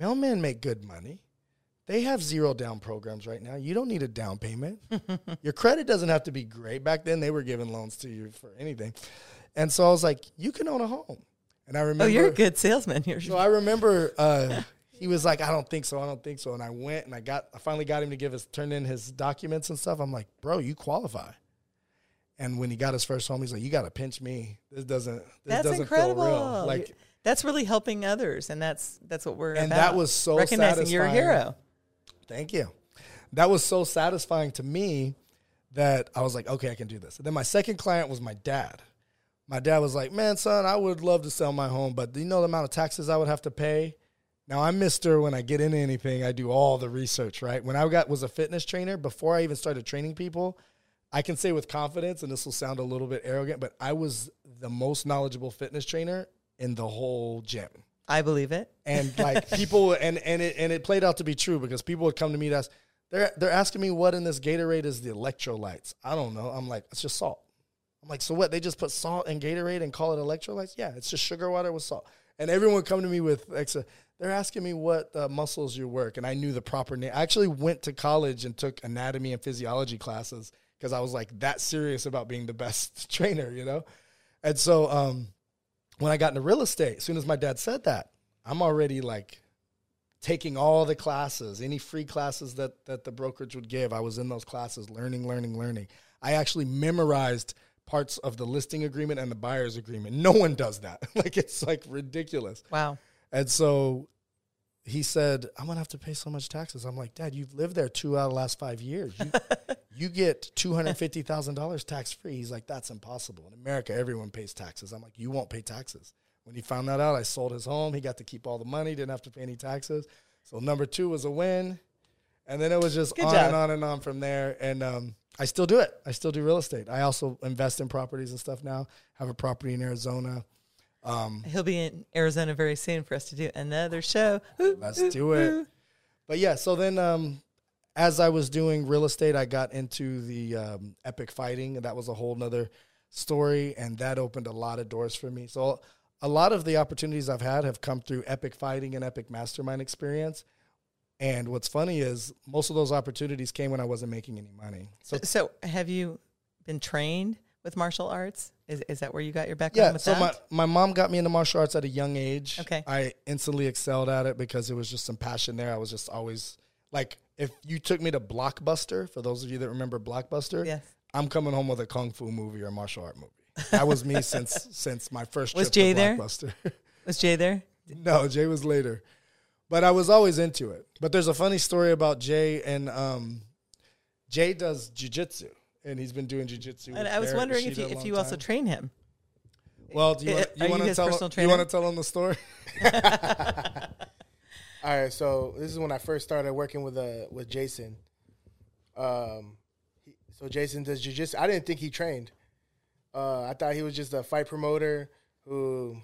Mailmen make good money. They have zero down programs right now. You don't need a down payment. Your credit doesn't have to be great. Back then, they were giving loans to you for anything. And so I was like, you can own a home. And I remember. Oh, you're a good salesman. You're So I remember uh, he was like, I don't think so. I don't think so. And I went and I got, I finally got him to give us, turn in his documents and stuff. I'm like, bro, you qualify. And when he got his first home, he's like, you got to pinch me. This doesn't, this that's doesn't incredible. feel real. Like, that's really helping others, and that's that's what we're And about. that was so recognizing you're a hero. Thank you. That was so satisfying to me that I was like, okay, I can do this. And then my second client was my dad. My dad was like, man, son, I would love to sell my home, but do you know the amount of taxes I would have to pay? Now I'm Mister. When I get into anything, I do all the research. Right? When I got was a fitness trainer before I even started training people, I can say with confidence, and this will sound a little bit arrogant, but I was the most knowledgeable fitness trainer in the whole gym I believe it. and like people and and it and it played out to be true because people would come to me and ask they're they're asking me what in this Gatorade is the electrolytes. I don't know. I'm like it's just salt. I'm like so what? They just put salt and Gatorade and call it electrolytes? Yeah, it's just sugar water with salt. And everyone come to me with extra. They're asking me what uh, muscles you work, and I knew the proper name. I actually went to college and took anatomy and physiology classes because I was like that serious about being the best trainer, you know. And so um, when I got into real estate, as soon as my dad said that, I'm already like taking all the classes, any free classes that that the brokerage would give. I was in those classes, learning, learning, learning. I actually memorized parts of the listing agreement and the buyer's agreement. No one does that. like it's like ridiculous. Wow. And so he said, I'm gonna have to pay so much taxes. I'm like, Dad, you've lived there two out of the last five years. You, you get two hundred fifty thousand dollars tax free. He's like, That's impossible. In America, everyone pays taxes. I'm like, You won't pay taxes. When he found that out, I sold his home. He got to keep all the money, didn't have to pay any taxes. So number two was a win, and then it was just Good on job. and on and on from there. And um, I still do it. I still do real estate. I also invest in properties and stuff now. Have a property in Arizona. Um, He'll be in Arizona very soon for us to do another show. Ooh, Let's ooh, do it. ooh. But yeah, so then um, as I was doing real estate, I got into the um, epic fighting, and that was a whole nother story, and that opened a lot of doors for me. So a lot of the opportunities I've had have come through epic fighting and epic mastermind experience. And what's funny is most of those opportunities came when I wasn't making any money. So So, have you been trained with martial arts? Is, is that where you got your background yeah, with so that? my, my mom got me into martial arts at a young age. Okay. I instantly excelled at it because it was just some passion there. I was just always like, if you took me to Blockbuster, for those of you that remember Blockbuster, yes. I'm coming home with a kung fu movie or martial art movie. That was me since since my first Was trip Jay to there? Blockbuster. Was Jay there? no, Jay was later, but I was always into it. But there's a funny story about Jay and um, Jay does jujitsu, and he's been doing jujitsu. And I was Barrett wondering if you, if you also time. train him. Well, do you want, you you want to tell personal you want to tell him the story? All right, so this is when I first started working with uh with Jason. Um, he, so Jason does jujitsu. I didn't think he trained. Uh, I thought he was just a fight promoter who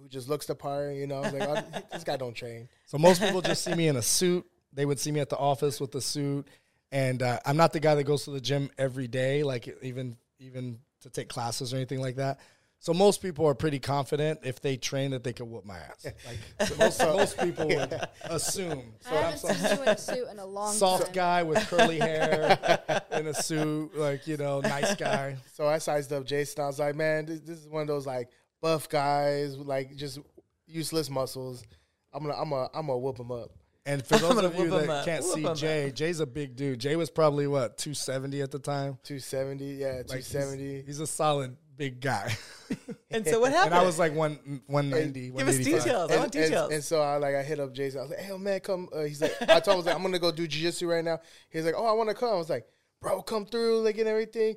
who just looks the part. You know, I was like, oh, this guy don't train. So most people just see me in a suit. They would see me at the office with the suit, and uh, I'm not the guy that goes to the gym every day, like even even to take classes or anything like that. So most people are pretty confident if they train that they could whoop my ass. Like so most, most people would assume. I So I'm haven't some seen you in a suit in a long soft time. guy with curly hair in a suit, like you know, nice guy. So I sized up Jason. I was like, man, this, this is one of those like buff guys with like just useless muscles. I'm gonna I'm gonna I'm gonna whoop them up. And for those of you that up. can't Whoop see 'em Jay, Jay's a big dude. Jay was probably what 270 at the time. 270, yeah, Like, he's- 270. He's, a solid big guy. And so what happened? and I was like one 190. Give us 185. details. I and, want and- details. And, so I like I hit up Jason. I was like, "Hey, man, come." Uh, he's like, I told him I was like, "I'm gonna go do jujitsu right now." He's like, "Oh, I want to come." I was like, "Bro, come through, like and everything."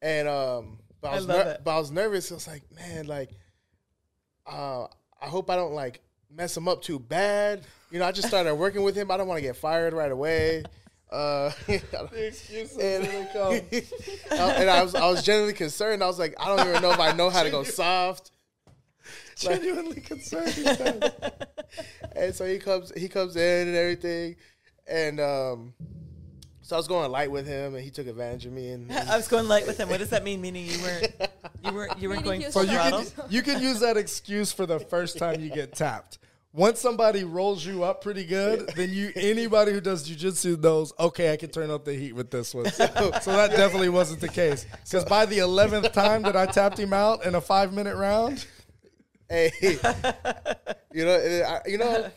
And um, but I I was love ner- it. but I was nervous. I was like, "Man, like, uh, I hope I don't like mess him up too bad." You know, I just started working with him. I don't want to get fired right away. Uh, and, and I was I was genuinely concerned. I was like, I don't even know if I know how to go soft. Genuinely concerned. and so he comes he comes in and everything and um so I was going light with him and he took advantage of me and, and I was going light with him. What does that mean? Meaning you weren't you weren't you weren't going he full So you can, you can use that excuse for the first time you get tapped. Once somebody rolls you up pretty good, then you anybody who does jujitsu knows, okay, I can turn up the heat with this one. So, so that definitely wasn't the case. Because by the eleventh time that I tapped him out in a five minute round, hey you know I, you know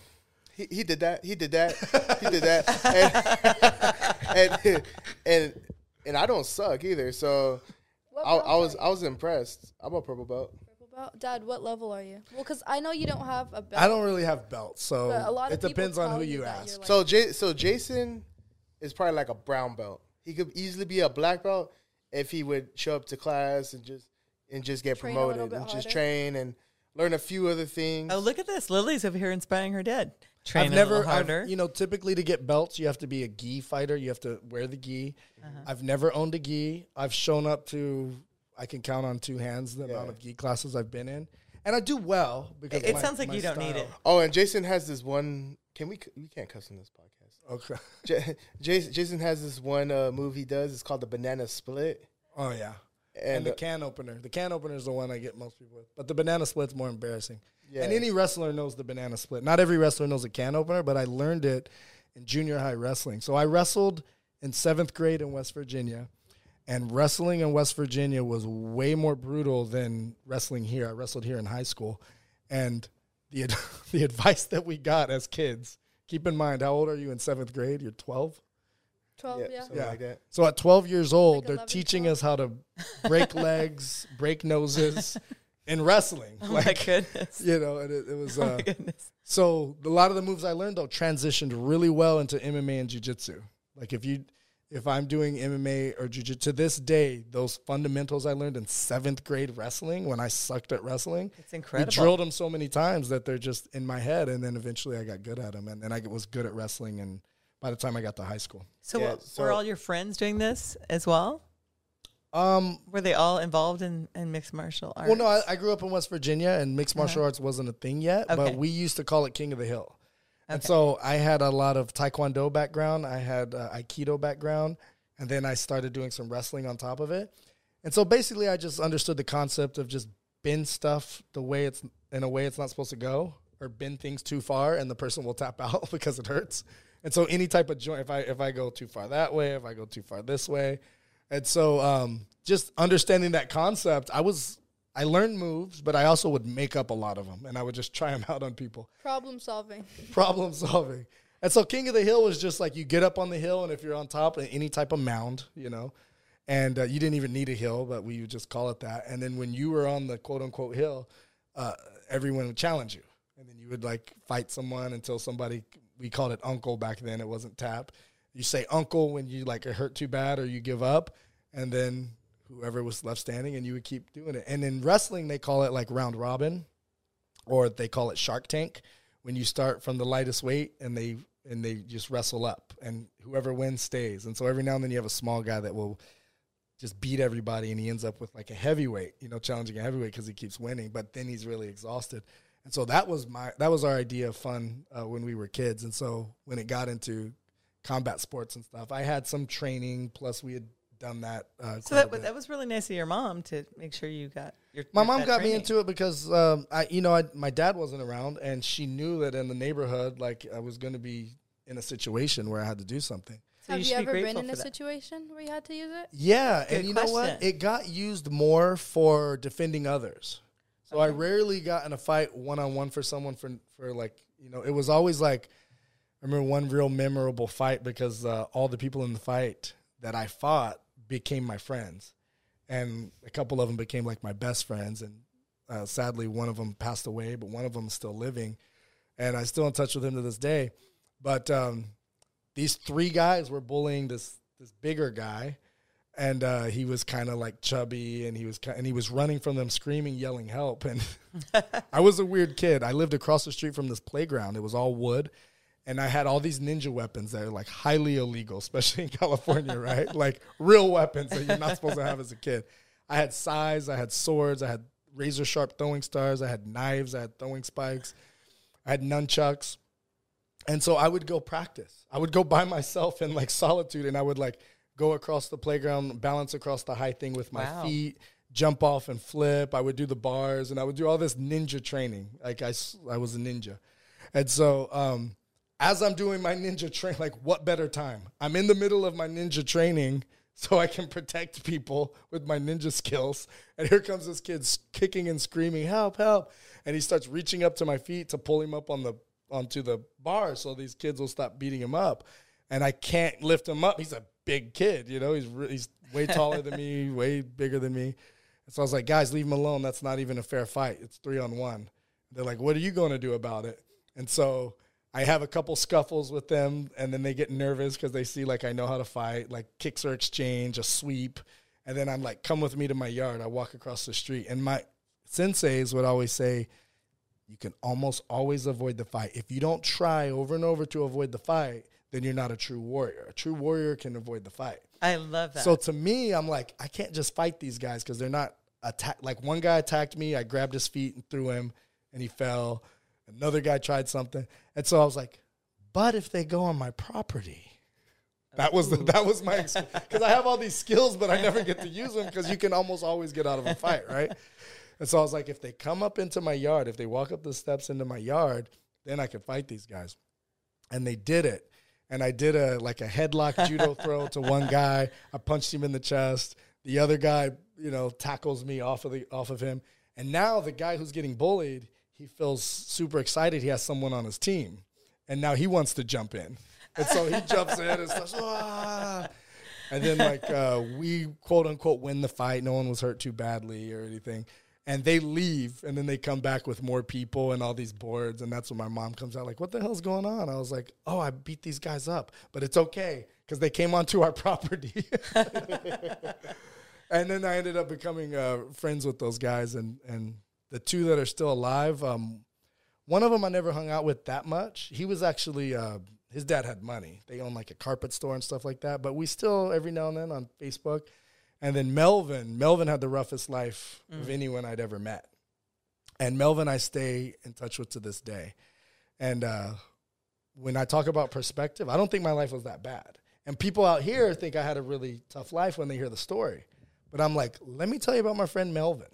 he, he did that he did that he did that and and and, and I don't suck either so I, I was I was impressed I'm a purple belt? Purple belt? Dad, what level are you? Well, because I know you don't have a belt. I don't really have belts, so But a lot of it depends on who you you ask. like- So J- so Jason is probably like a brown belt. He could easily be a black belt if he would show up to class and just and just get Train promoted bit and just train and learn a few other things. Oh, look at this. Lily's over here inspiring her dad. Train I've a never, little harder. I've, you know, typically to get belts, you have to be a gi fighter. You have to wear the gi. Uh-huh. I've never owned a gi. I've shown up to, I can count on two hands the amount of gi classes I've been in, and I do well because It my- sounds like my you don't need it. Oh, and Jason has this one. Can we? We can't cuss on this podcast. Okay. J- Jason, Jason has this one uh, move he does. It's called the banana split. Oh yeah. And, And, the uh, can opener. The can opener is the one I get most people with, but the banana split's more embarrassing. Yeah. And any wrestler knows the banana split. Not every wrestler knows a can opener, but I learned it in junior high wrestling. So I wrestled in seventh grade in West Virginia, and wrestling in West Virginia was way more brutal than wrestling here. I wrestled here in high school, and the ad- the advice that we got as kids. Keep in mind, how old are you in seventh grade? You're twelve. 12, yeah, yeah. Yeah. like that. So at 12 years old, Like they're 11, teaching 12? us how to break legs, break noses in wrestling. oh my goodness. you know, and it, it was Oh uh, my goodness. so a lot of the moves I learned though transitioned really well into MMA and jiu-jitsu. Like if you if I'm doing MMA or jiu-jitsu to this day, those fundamentals I learned in seventh grade wrestling when I sucked at wrestling, It's incredible. we drilled them so many times that they're just in my head, and then eventually I got good at them, and then I was good at wrestling, and by the time I got to high school, so, Yeah, so- were all your friends doing this as well? Um, Were they all involved in, in mixed martial arts? well, no, I, I grew up in West Virginia, and mixed martial arts wasn't a thing yet, Okay. but we used to call it King of the Hill. And so I had a lot of Taekwondo background. I had uh, Aikido background. And then I started doing some wrestling on top of it. And so basically, I just understood the concept of just bend stuff the way it's in a way it's not supposed to go, or bend things too far, and the person will tap out because it hurts. And so any type of joint, if I if I go too far that way, if I go too far this way, and so um, just understanding that concept, I was I learned moves, but I also would make up a lot of them, and I would just try them out on people Problem solving. problem solving. And so King of the Hill was just like you get up on the hill, and if you're on top of any type of mound, you know, and uh, you didn't even need a hill, but we would just call it that. And then when you were on the quote unquote hill, uh, everyone would challenge you, and then you would like fight someone until somebody we called it uncle back then. It wasn't tap. You say uncle when you like it hurt too bad or you give up, and then whoever was left standing, and you would keep doing it. And in wrestling, they call it like round robin, or they call it Shark Tank when you start from the lightest weight and they and they just wrestle up and whoever wins stays. And so every now and then you have a small guy that will just beat everybody and he ends up with like a heavyweight, you know, challenging a heavyweight because he keeps winning, but then he's really exhausted. And so that was my that was our idea of fun uh, when we were kids. And so when it got into combat sports and stuff, I had some training plus we had done that. Uh, So that, was- that was really nice of your mom to make sure you got your. my your- mom that got me into it because um, I, you know, I, my dad wasn't around, and she knew that in the neighborhood, like I was going to be in a situation where I had to do something. So Have you you, should be ever been in a that. situation where you had to use it? Yeah, Good and you know what? It got used more for defending others. So I rarely got in a fight one on one for someone for for like you know it was always like I remember one real memorable fight because uh, all the people in the fight that I fought became my friends, and a couple of them became like my best friends. And uh, sadly, one of them passed away, but one of them is still living, and I'm still in touch with him to this day. But um, these three guys were bullying this this bigger guy, and uh, he was kind of like chubby, and he was and he was running from them, screaming, yelling help. And I was a weird kid. I lived across the street from this playground. It was all wood, and I had all these ninja weapons that are like highly illegal, especially in California, right? Like real weapons that you're not supposed to have as a kid. I had sais, I had swords, I had razor sharp throwing stars, I had knives, I had throwing spikes, I had nunchucks. And so I would go practice. I would go by myself in like solitude and I would like go across the playground, balance across the high thing with my Wow. feet, jump off and flip. I would do the bars and I would do all this ninja training. Like I, I was a ninja. And so um, as I'm doing my ninja train, like what better time? I'm in the middle of my ninja training so I can protect people with my ninja skills. And here comes this kid kicking and screaming, "Help! Help!" And he starts reaching up to my feet to pull him up on the onto the bar so these kids will stop beating him up. And I can't lift him up. He's a big kid, you know. He's re- he's way taller than me, way bigger than me. And so I was like, "Guys, leave him alone. That's not even a fair fight. It's three on one." They're like, "What are you going to do about it?" And so I have a couple scuffles with them, and then they get nervous because they see like I know how to fight. Like kicks or exchange, a sweep, and then I'm like, "Come with me to my yard." I walk across the street, and my senseis would always say, "You can almost always avoid the fight. If you don't try over and over to avoid the fight, then you're not a true warrior. A true warrior can avoid the fight." I love that. So to me, I'm like, I can't just fight these guys because they're not attack. Like one guy attacked me, I grabbed his feet and threw him, and he fell. Another guy tried something, and so I was like, but if they go on my property, that was the, that was my because I have all these skills, but I never get to use them because you can almost always get out of a fight, right? And so I was like, if they come up into my yard, if they walk up the steps into my yard, then I can fight these guys. And they did it. And I did a like a headlock judo throw to one guy. I punched him in the chest. The other guy, you know, tackles me off of the off of him. And now the guy who's getting bullied, he feels super excited. He has someone on his team, and now he wants to jump in. And so he jumps in and starts. "Ah." And then like uh, we quote unquote win the fight. No one was hurt too badly or anything. and they leave and then they come back with more people and all these boards and that's when my mom comes out like what the hell's going on i was like oh i beat these guys up but it's okay because they came onto our property and then i ended up becoming uh, friends with those guys and and the two that are still alive um, one of them i never hung out with that much he was actually uh, his dad had money they own like a carpet store and stuff like that but we still every now and then on facebook and then Melvin, Melvin had the roughest life mm. of anyone I'd ever met. And Melvin, I stay in touch with to this day. And uh, when I talk about perspective, I don't think my life was that bad. And people out here think I had a really tough life when they hear the story. But I'm like, let me tell you about my friend Melvin.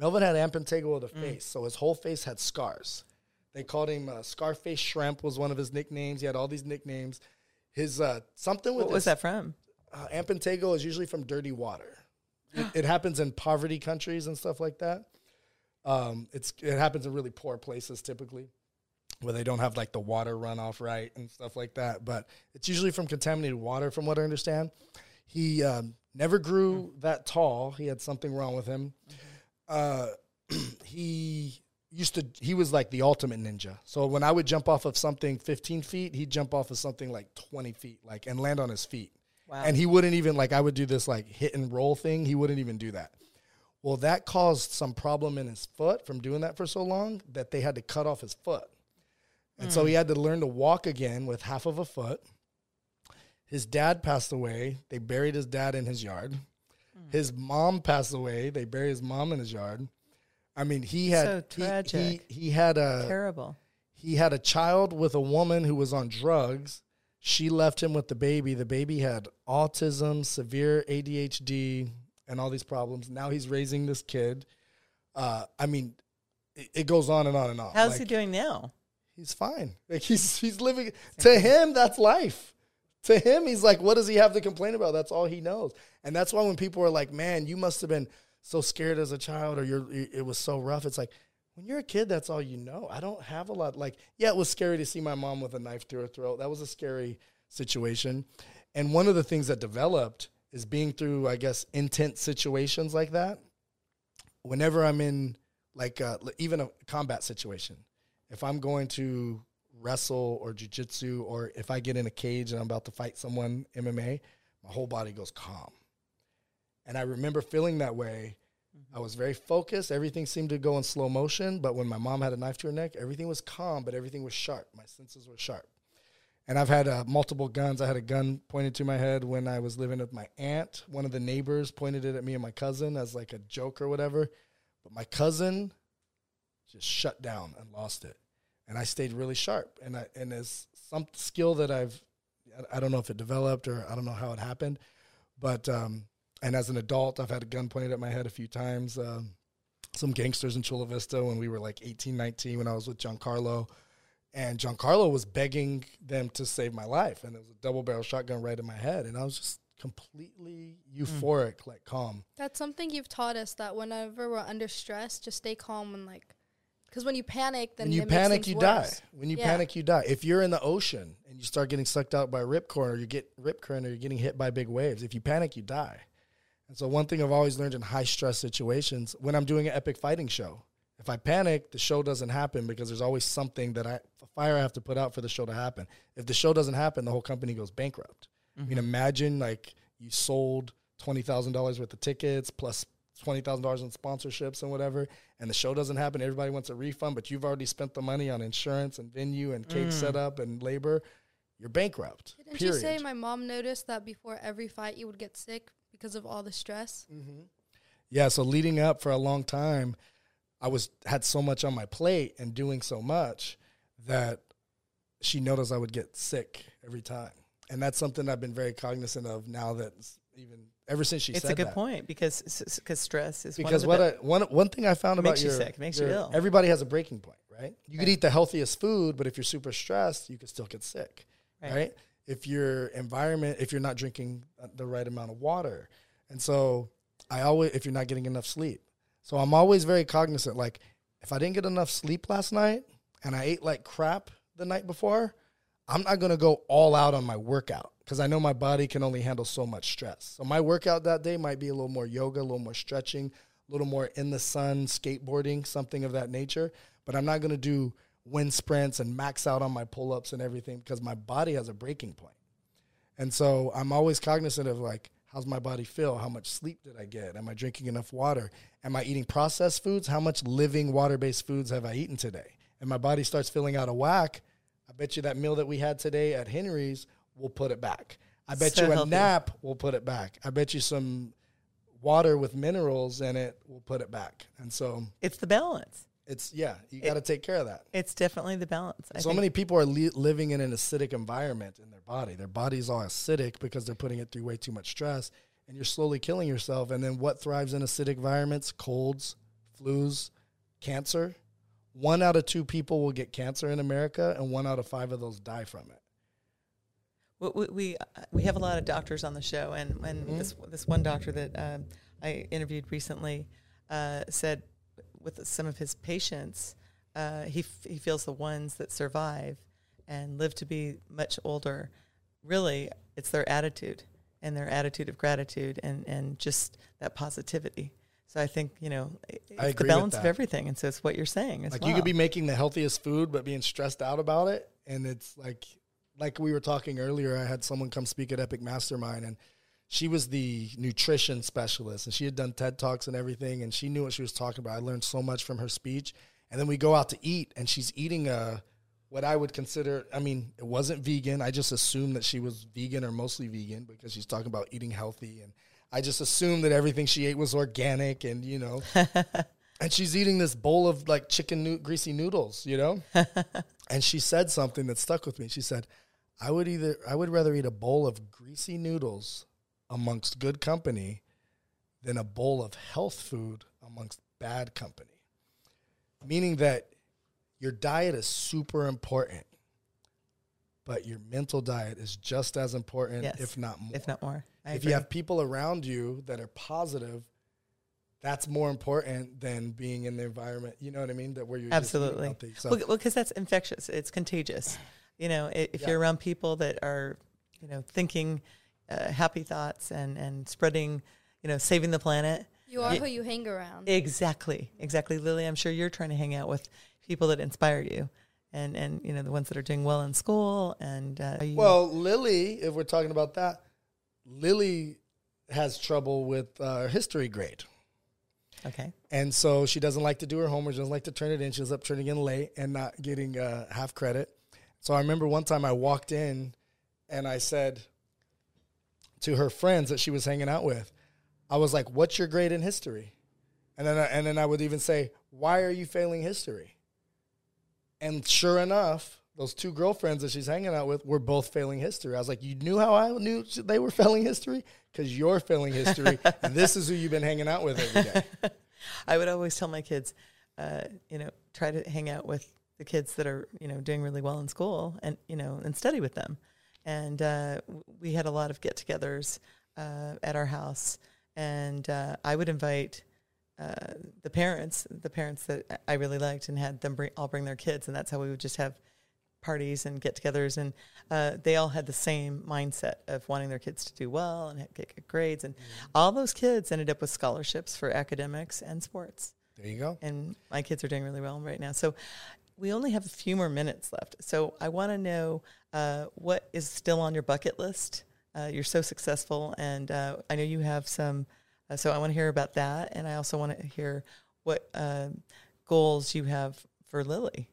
Melvin had impetigo of the mm. face, so his whole face had scars. They called him uh, Scarface Shrimp was one of his nicknames. He had all these nicknames. His uh, something with what was that from? uh, is usually from dirty water. It, it, happens in poverty countries and stuff like that. Um, it's it happens in really poor places typically, where they don't have like the water runoff right and stuff like that. But it's usually from contaminated water, from what I understand. He um, never grew mm. that tall. He had something wrong with him. Uh, he used to he was like the ultimate ninja. So when I would jump off of something 15 feet, he'd jump off of something like 20 feet, like and land on his feet. Wow. And he wouldn't even like I would do this like hit and roll thing. He wouldn't even do that. Well, that caused some problem in his foot from doing that for so long that they had to cut off his foot. And mm. so he hmm. had to learn to walk again with half of a foot. His dad passed away. They buried his dad in his yard. Mm. His mom passed away. They bury his mom in his yard. I mean, he had so tragic. He, he, he had a terrible. He had a child with a woman who was on drugs she left him with the baby. The baby had autism, severe ADHD, and all these problems. Now he's raising this kid. Uh, I mean, it, it, goes on and on and on. How's like, he doing now? He's fine. Like he's he's living. To him, that's life. To him, he's like, what does he have to complain about? That's all he knows. And that's why when people are like, "Man, you must have been so scared as a child, or you're it was so rough," it's like when you're a kid, that's all you know. I don't have a lot. Like, yeah, it was scary to see my mom with a knife through her throat. That was a scary situation. And one of the things that developed is being through, I guess, intense situations like that. Whenever I'm in, like, uh, even a combat situation, if I'm going to wrestle or jujitsu, or if I get in a cage and I'm about to fight someone MMA, my whole body goes calm. And I remember feeling that way I was very focused. Everything seemed to go in slow motion. But when my mom had a knife to her neck, everything was calm, but everything was sharp. My senses were sharp. And I've had uh, multiple guns. I had a gun pointed to my head when I was living with my aunt. One of the neighbors pointed it at me and my cousin as like a joke or whatever. But my cousin just shut down and lost it. And I stayed really sharp. And I, and as some skill that I've, I don't know if it developed or I don't know how it happened, but um, and as an adult, I've had a gun pointed at my head a few times. Um, some gangsters in Chula Vista when we were like 18, 19, when I was with Giancarlo. And Giancarlo was begging them to save my life. And it was a double barrel shotgun right in my head. And I was just completely euphoric, mm. like calm. That's something you've taught us that whenever we're under stress, just stay calm and like, because when you panic, then when you panic, you worse. die. When you yeah. panic, you die. If you're in the ocean and you start getting sucked out by rip current, or you get rip current, or you're getting hit by big waves, if you panic, you die. And so one thing I've always learned in high stress situations, when I'm doing an epic fighting show, if I panic, the show doesn't happen because there's always something that I a fire I have to put out for the show to happen. If the show doesn't happen, the whole company goes bankrupt. Mm-hmm. I mean, mm-hmm. imagine like you sold twenty thousand dollars worth of tickets plus twenty thousand dollars in sponsorships and whatever, and the show doesn't happen. Everybody wants a refund, but you've already spent the money on insurance and venue and cake mm. setup and labor. You're bankrupt. Didn't period. you say my mom noticed that before every fight you would get sick because of all the stress. Mm-hmm. Yeah. So leading up for a long time, I was had so much on my plate and doing so much that she noticed I would get sick every time, and that's something I've been very cognizant of now that even ever since she it's said a good that. point because because stress is because one what I, one one thing I found about makes your, you sick makes your, you ill. Everybody has a breaking point, right? You right. could eat the healthiest food, but if you're super stressed, you could still get sick, right? right? if your environment, if you're not drinking uh, the right amount of water. And so I always, if you're not getting enough sleep. So I'm always very cognizant. Like, if I didn't get enough sleep last night and I ate like crap the night before, I'm not going to go all out on my workout because I know my body can only handle so much stress. So my workout that day might be a little more yoga, a little more stretching, a little more in the sun, skateboarding, something of that nature. But I'm not going to do wind sprints and max out on my pull ups and everything because my body has a breaking point. And so I'm always cognizant of like, how's my body feel? How much sleep did I get? Am I drinking enough water? Am I eating processed foods? How much living water based foods have I eaten today? And my body starts feeling out of whack. I bet you that meal that we had today at Henry's will put it back. I bet So you a healthy. nap will put it back. I bet you some water with minerals in it will put it back. And so It's the balance. it's yeah, you got to take care of that. It's definitely the balance. I so think. many people are li- living in an acidic environment in their body. Their body's all acidic because they're putting it through way too much stress, and you're slowly killing yourself. And then what thrives in acidic environments? Colds, flus, cancer. One out of two people will get cancer in America, and one out of five of those die from it. We, we, we, uh, have a lot of doctors on the show, and, and Mm-hmm. this this one doctor that um, I interviewed recently uh, said with some of his patients, uh, he f- he feels the ones that survive and live to be much older, really, it's their attitude and their attitude of gratitude and and just that positivity. So I think you know it's the balance of everything, and so it's what you're saying Like well. you could be making the healthiest food, but being stressed out about it, and it's like, like we were talking earlier. I had someone come speak at Epic Mastermind, and she was the nutrition specialist, and she had done TED talks and everything, and she knew what she was talking about. I learned so much from her speech, and then we go out to eat, and she's eating a what I would consider. I mean, it wasn't vegan. I just assumed that she was vegan or mostly vegan because she's talking about eating healthy, and I just assumed that everything she ate was organic, and you know. and she's eating this bowl of like chicken noo- greasy noodles, you know. and she said something that stuck with me. She said, "I would either I would rather eat a bowl of greasy noodles amongst good company than a bowl of health food amongst bad company." Meaning that your diet is super important, but your mental diet is just as important, Yes, if not more if not more. I if agree. you have people around you that are positive, that's more important than being in the environment. You know what I mean? That where you're Absolutely. well, because that's infectious. It's contagious. You know, if Yeah. you're around people that are, you know, thinking uh, happy thoughts and and spreading, you know, saving the planet. You are Yeah. who you hang around. Exactly, exactly, Lily. I'm sure you're trying to hang out with people that inspire you, and and you know the ones that are doing well in school. And uh, you- well, Lily, if we're talking about that, Lily has trouble with uh, history grade. okay, And so she doesn't like to do her homework. She doesn't like to turn it in. She ends up turning in late and not getting uh, half credit. So I remember one time I walked in and I said to her friends that she was hanging out with, I was like, "What's your grade in history?" And then I, and then I would even say, "Why are you failing history?" And sure enough, those two girlfriends that she's hanging out with were both failing history. I was like, "You knew how I knew they were failing history because you're failing history, and this is who you've been hanging out with every day." I would always tell my kids, uh, you know, try to hang out with the kids that are, you know, doing really well in school and, you know, and study with them. And uh, we had a lot of get togethers uh, at our house. And uh, I would invite uh, the parents, the parents that I really liked, and had them bring, all bring their kids. And that's how we would just have parties and get togethers. And uh, they all had the same mindset of wanting their kids to do well and get good grades. And all those kids ended up with scholarships for academics and sports. There you go. And my kids are doing really well right now. So we only have a few more minutes left. So I want to know uh, what is still on your bucket list. Uh, you're so successful, and uh, I know you have some. Uh, so I want to hear about that, and I also want to hear what uh, goals you have for Lily,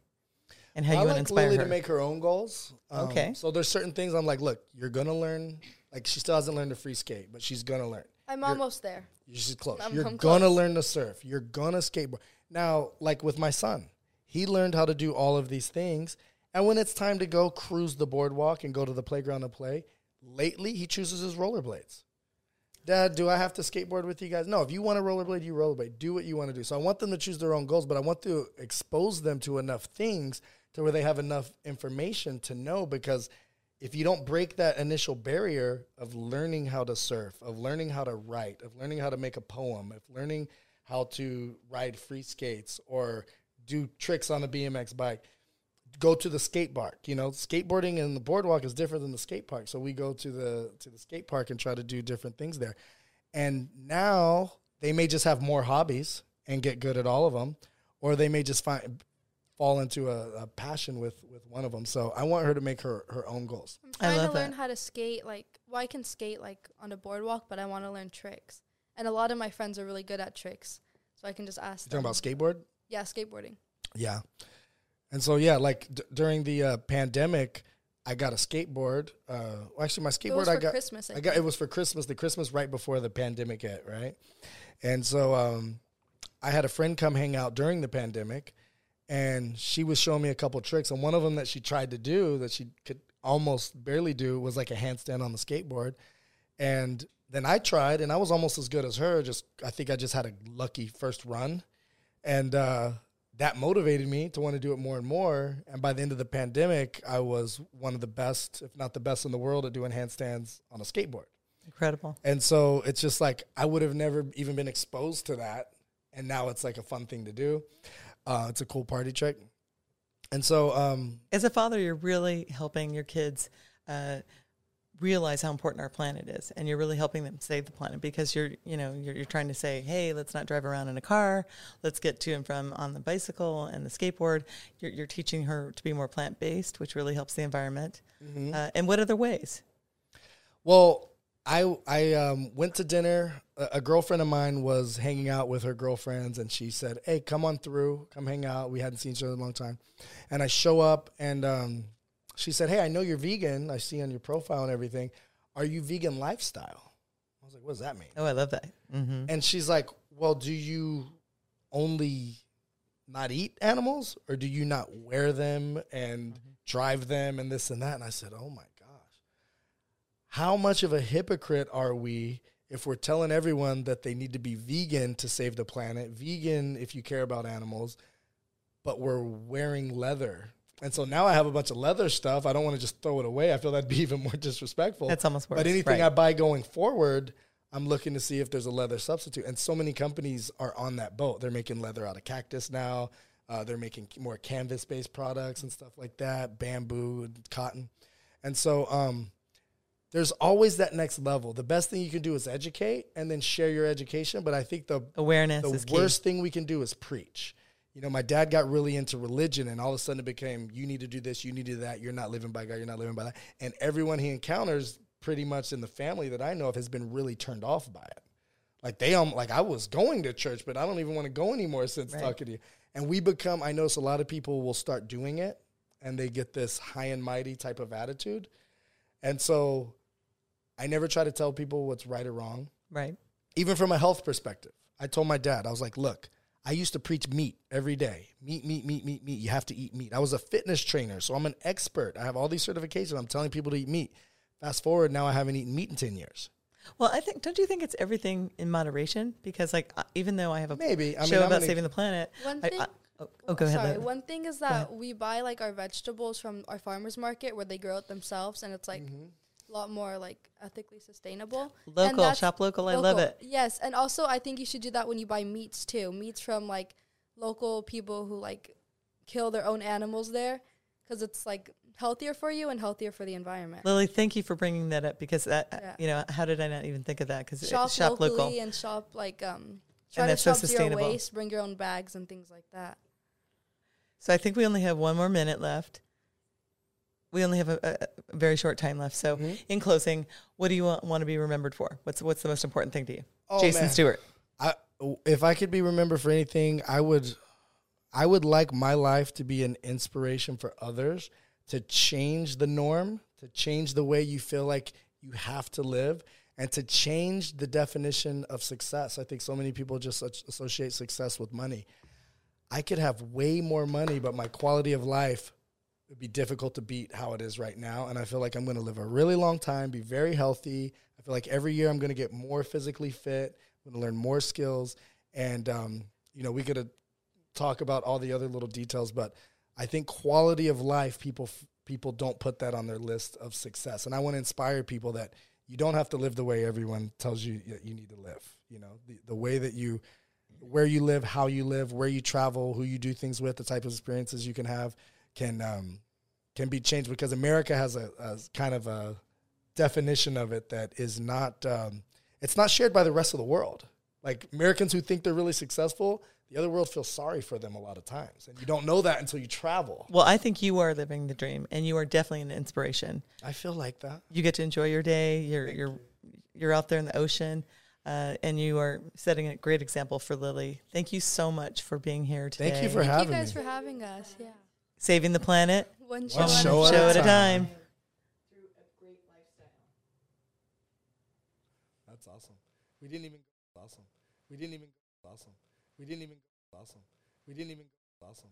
and how I you want like to inspire Lily her. to make her own goals. Um, Okay. So there's certain things I'm like, look, you're gonna learn. Like she still hasn't learned to free skate, but she's gonna learn. I'm You're- almost there. She's close. I'm- you're I'm gonna close. learn to surf. You're gonna skateboard. Now, like with my son, he learned how to do all of these things. And when it's time to go cruise the boardwalk and go to the playground to play, lately he chooses his rollerblades. Dad, do I have to skateboard with you guys? No, if you want to rollerblade, you rollerblade. Do what you want to do. So I want them to choose their own goals, but I want to expose them to enough things to where they have enough information to know because if you don't break that initial barrier of learning how to surf, of learning how to write, of learning how to make a poem, of learning how to ride free skates or do tricks on a BMX bike, go to the skate park. You know, skateboarding and the boardwalk is different than the skate park. So we go to the to the skate park and try to do different things there. And now they may just have more hobbies and get good at all of them, or they may just find fall into a, a passion with with one of them. So I want her to make her her own goals. I'm I trying love to learn that. how to skate. Like, well, I can skate like on a boardwalk, but I want to learn tricks. And a lot of my friends are really good at tricks, so I can just ask. You talking them. about skateboard? Yeah, skateboarding. Yeah. And so yeah, like d- during the uh, pandemic, I got a skateboard. Uh, well, actually, my skateboard I got. Christmas. I, I got it was for Christmas, the Christmas right before the pandemic hit, right? And so um, I had a friend come hang out during the pandemic, and she was showing me a couple tricks. And one of them that she tried to do that she could almost barely do was like a handstand on the skateboard. And then I tried, and I was almost as good as her. Just I think I just had a lucky first run, and uh, that motivated me to want to do it more and more. And by the end of the pandemic, I was one of the best, if not the best in the world, at doing handstands on a skateboard. Incredible. And so it's just like I would have never even been exposed to that, and now it's like a fun thing to do. Uh, it's a cool party trick. And so, um, As a father, you're really helping your kids uh, realize how important our planet is, and you're really helping them save the planet because you're, you know, you're, you're trying to say, hey, let's not drive around in a car. Let's get to and from on the bicycle and the skateboard. You're, you're teaching her to be more plant based, which really helps the environment. Uh, and what other ways? Well, I I um, went to dinner. A, a girlfriend of mine was hanging out with her girlfriends, and she said, "Hey, come on through, come hang out." We hadn't seen each other in a long time, and I show up, and um, she said, "Hey, I know you're vegan. I see on your profile and everything. Are you vegan lifestyle?" I was like, "What does that mean?" Oh, I love that. hmm And she's like, "Well, do you only not eat animals, or do you not wear them and drive them and this and that?" And I said, "Oh my gosh, how much of a hypocrite are we if we're telling everyone that they need to be vegan to save the planet, vegan if you care about animals, but we're wearing leather?" And so now I have a bunch of leather stuff. I don't want to just throw it away. I feel that'd be even more disrespectful. That's almost worse. But anything right. I buy going forward, I'm looking to see if there's a leather substitute. And so many companies are on that boat. They're making leather out of cactus now. Uh, they're making more canvas based products and stuff like that, bamboo and cotton. And so um, there's always that next level. The best thing you can do is educate and then share your education. But I think the Awareness the is key. worst thing we can do is preach. You know, my dad got really into religion, and all of a sudden it became, you need to do this, you need to do that. You're not living by God, you're not living by that. And everyone he encounters, pretty much in the family that I know of, has been really turned off by it. Like they, um, like I was going to church, but I don't even want to go anymore since Right. talking to you. And we become, I notice a lot of people will start doing it, and they get this high and mighty type of attitude. And so, I never try to tell people what's right or wrong Right. even from a health perspective. I told my dad, I was like, look, I used to preach meat every day. Meat, meat, meat, meat, meat. You have to eat meat. I was a fitness trainer, so I'm an expert. I have all these certifications. I'm telling people to eat meat. Fast forward, now I haven't eaten meat in 10 years. Well, I think, don't you think it's everything in moderation? Because, like, uh, even though I have a Maybe. I mean, show I'm about saving the planet, One I, thing. I, oh, oh, go ahead. Sorry. Lynn. One thing is that we buy like our vegetables from our farmers market where they grow it themselves, and it's like a lot more like ethically sustainable. Local, shop local. I love it. Yes, and also I think you should do that when you buy meats too. Meats from like local people who like kill their own animals there, because it's like healthier for you and healthier for the environment. Lily, thank you for bringing that up because that, Yeah. you know, how did I not even think of that? Because shop, shop locally local. and shop like um try to that's so shop zero sustainable. waste, bring your own bags and things like that. So I think we only have one more minute left. We only have a, a very short time left. So, Mm-hmm. in closing, what do you want, want to be remembered for? What's what's the most important thing to you, Oh, Jason man. Stewart? I, if I could be remembered for anything, I would, I would like my life to be an inspiration for others to change the norm, to change the way you feel like you have to live, and to change the definition of success. I think so many people just associate success with money. I could have way more money, but my quality of life would be difficult to beat how it is right now. And I feel like I'm going to live a really long time, be very healthy. I feel like every year I'm going to get more physically fit. I'm going to learn more skills. And, um, you know, we could talk about all the other little details, but I think quality of life, people, people don't put that on their list of success. And I want to inspire people that you don't have to live the way everyone tells you that you need to live. You know, the, the way that you, where you live, how you live, where you travel, who you do things with, the type of experiences you can have can um, can be changed because America has a, a kind of a definition of it that is not um, it's not shared by the rest of the world. Like Americans who think they're really successful, the other world feels sorry for them a lot of times. And you don't know that until you travel. Well, I think you are living the dream, and you are definitely an inspiration. I feel like that. You get to enjoy your day. You're you're you're out there in the ocean, uh, and you are setting a great example for Lily. Thank you so much for being here today. Thank you for Thank having you guys me. for having us. Yeah. Saving the planet. One show, One at a show at Show a at a time. time. That's awesome. We didn't even go. Awesome. We didn't even go. Awesome. We didn't even go. Awesome. We didn't even go. Awesome.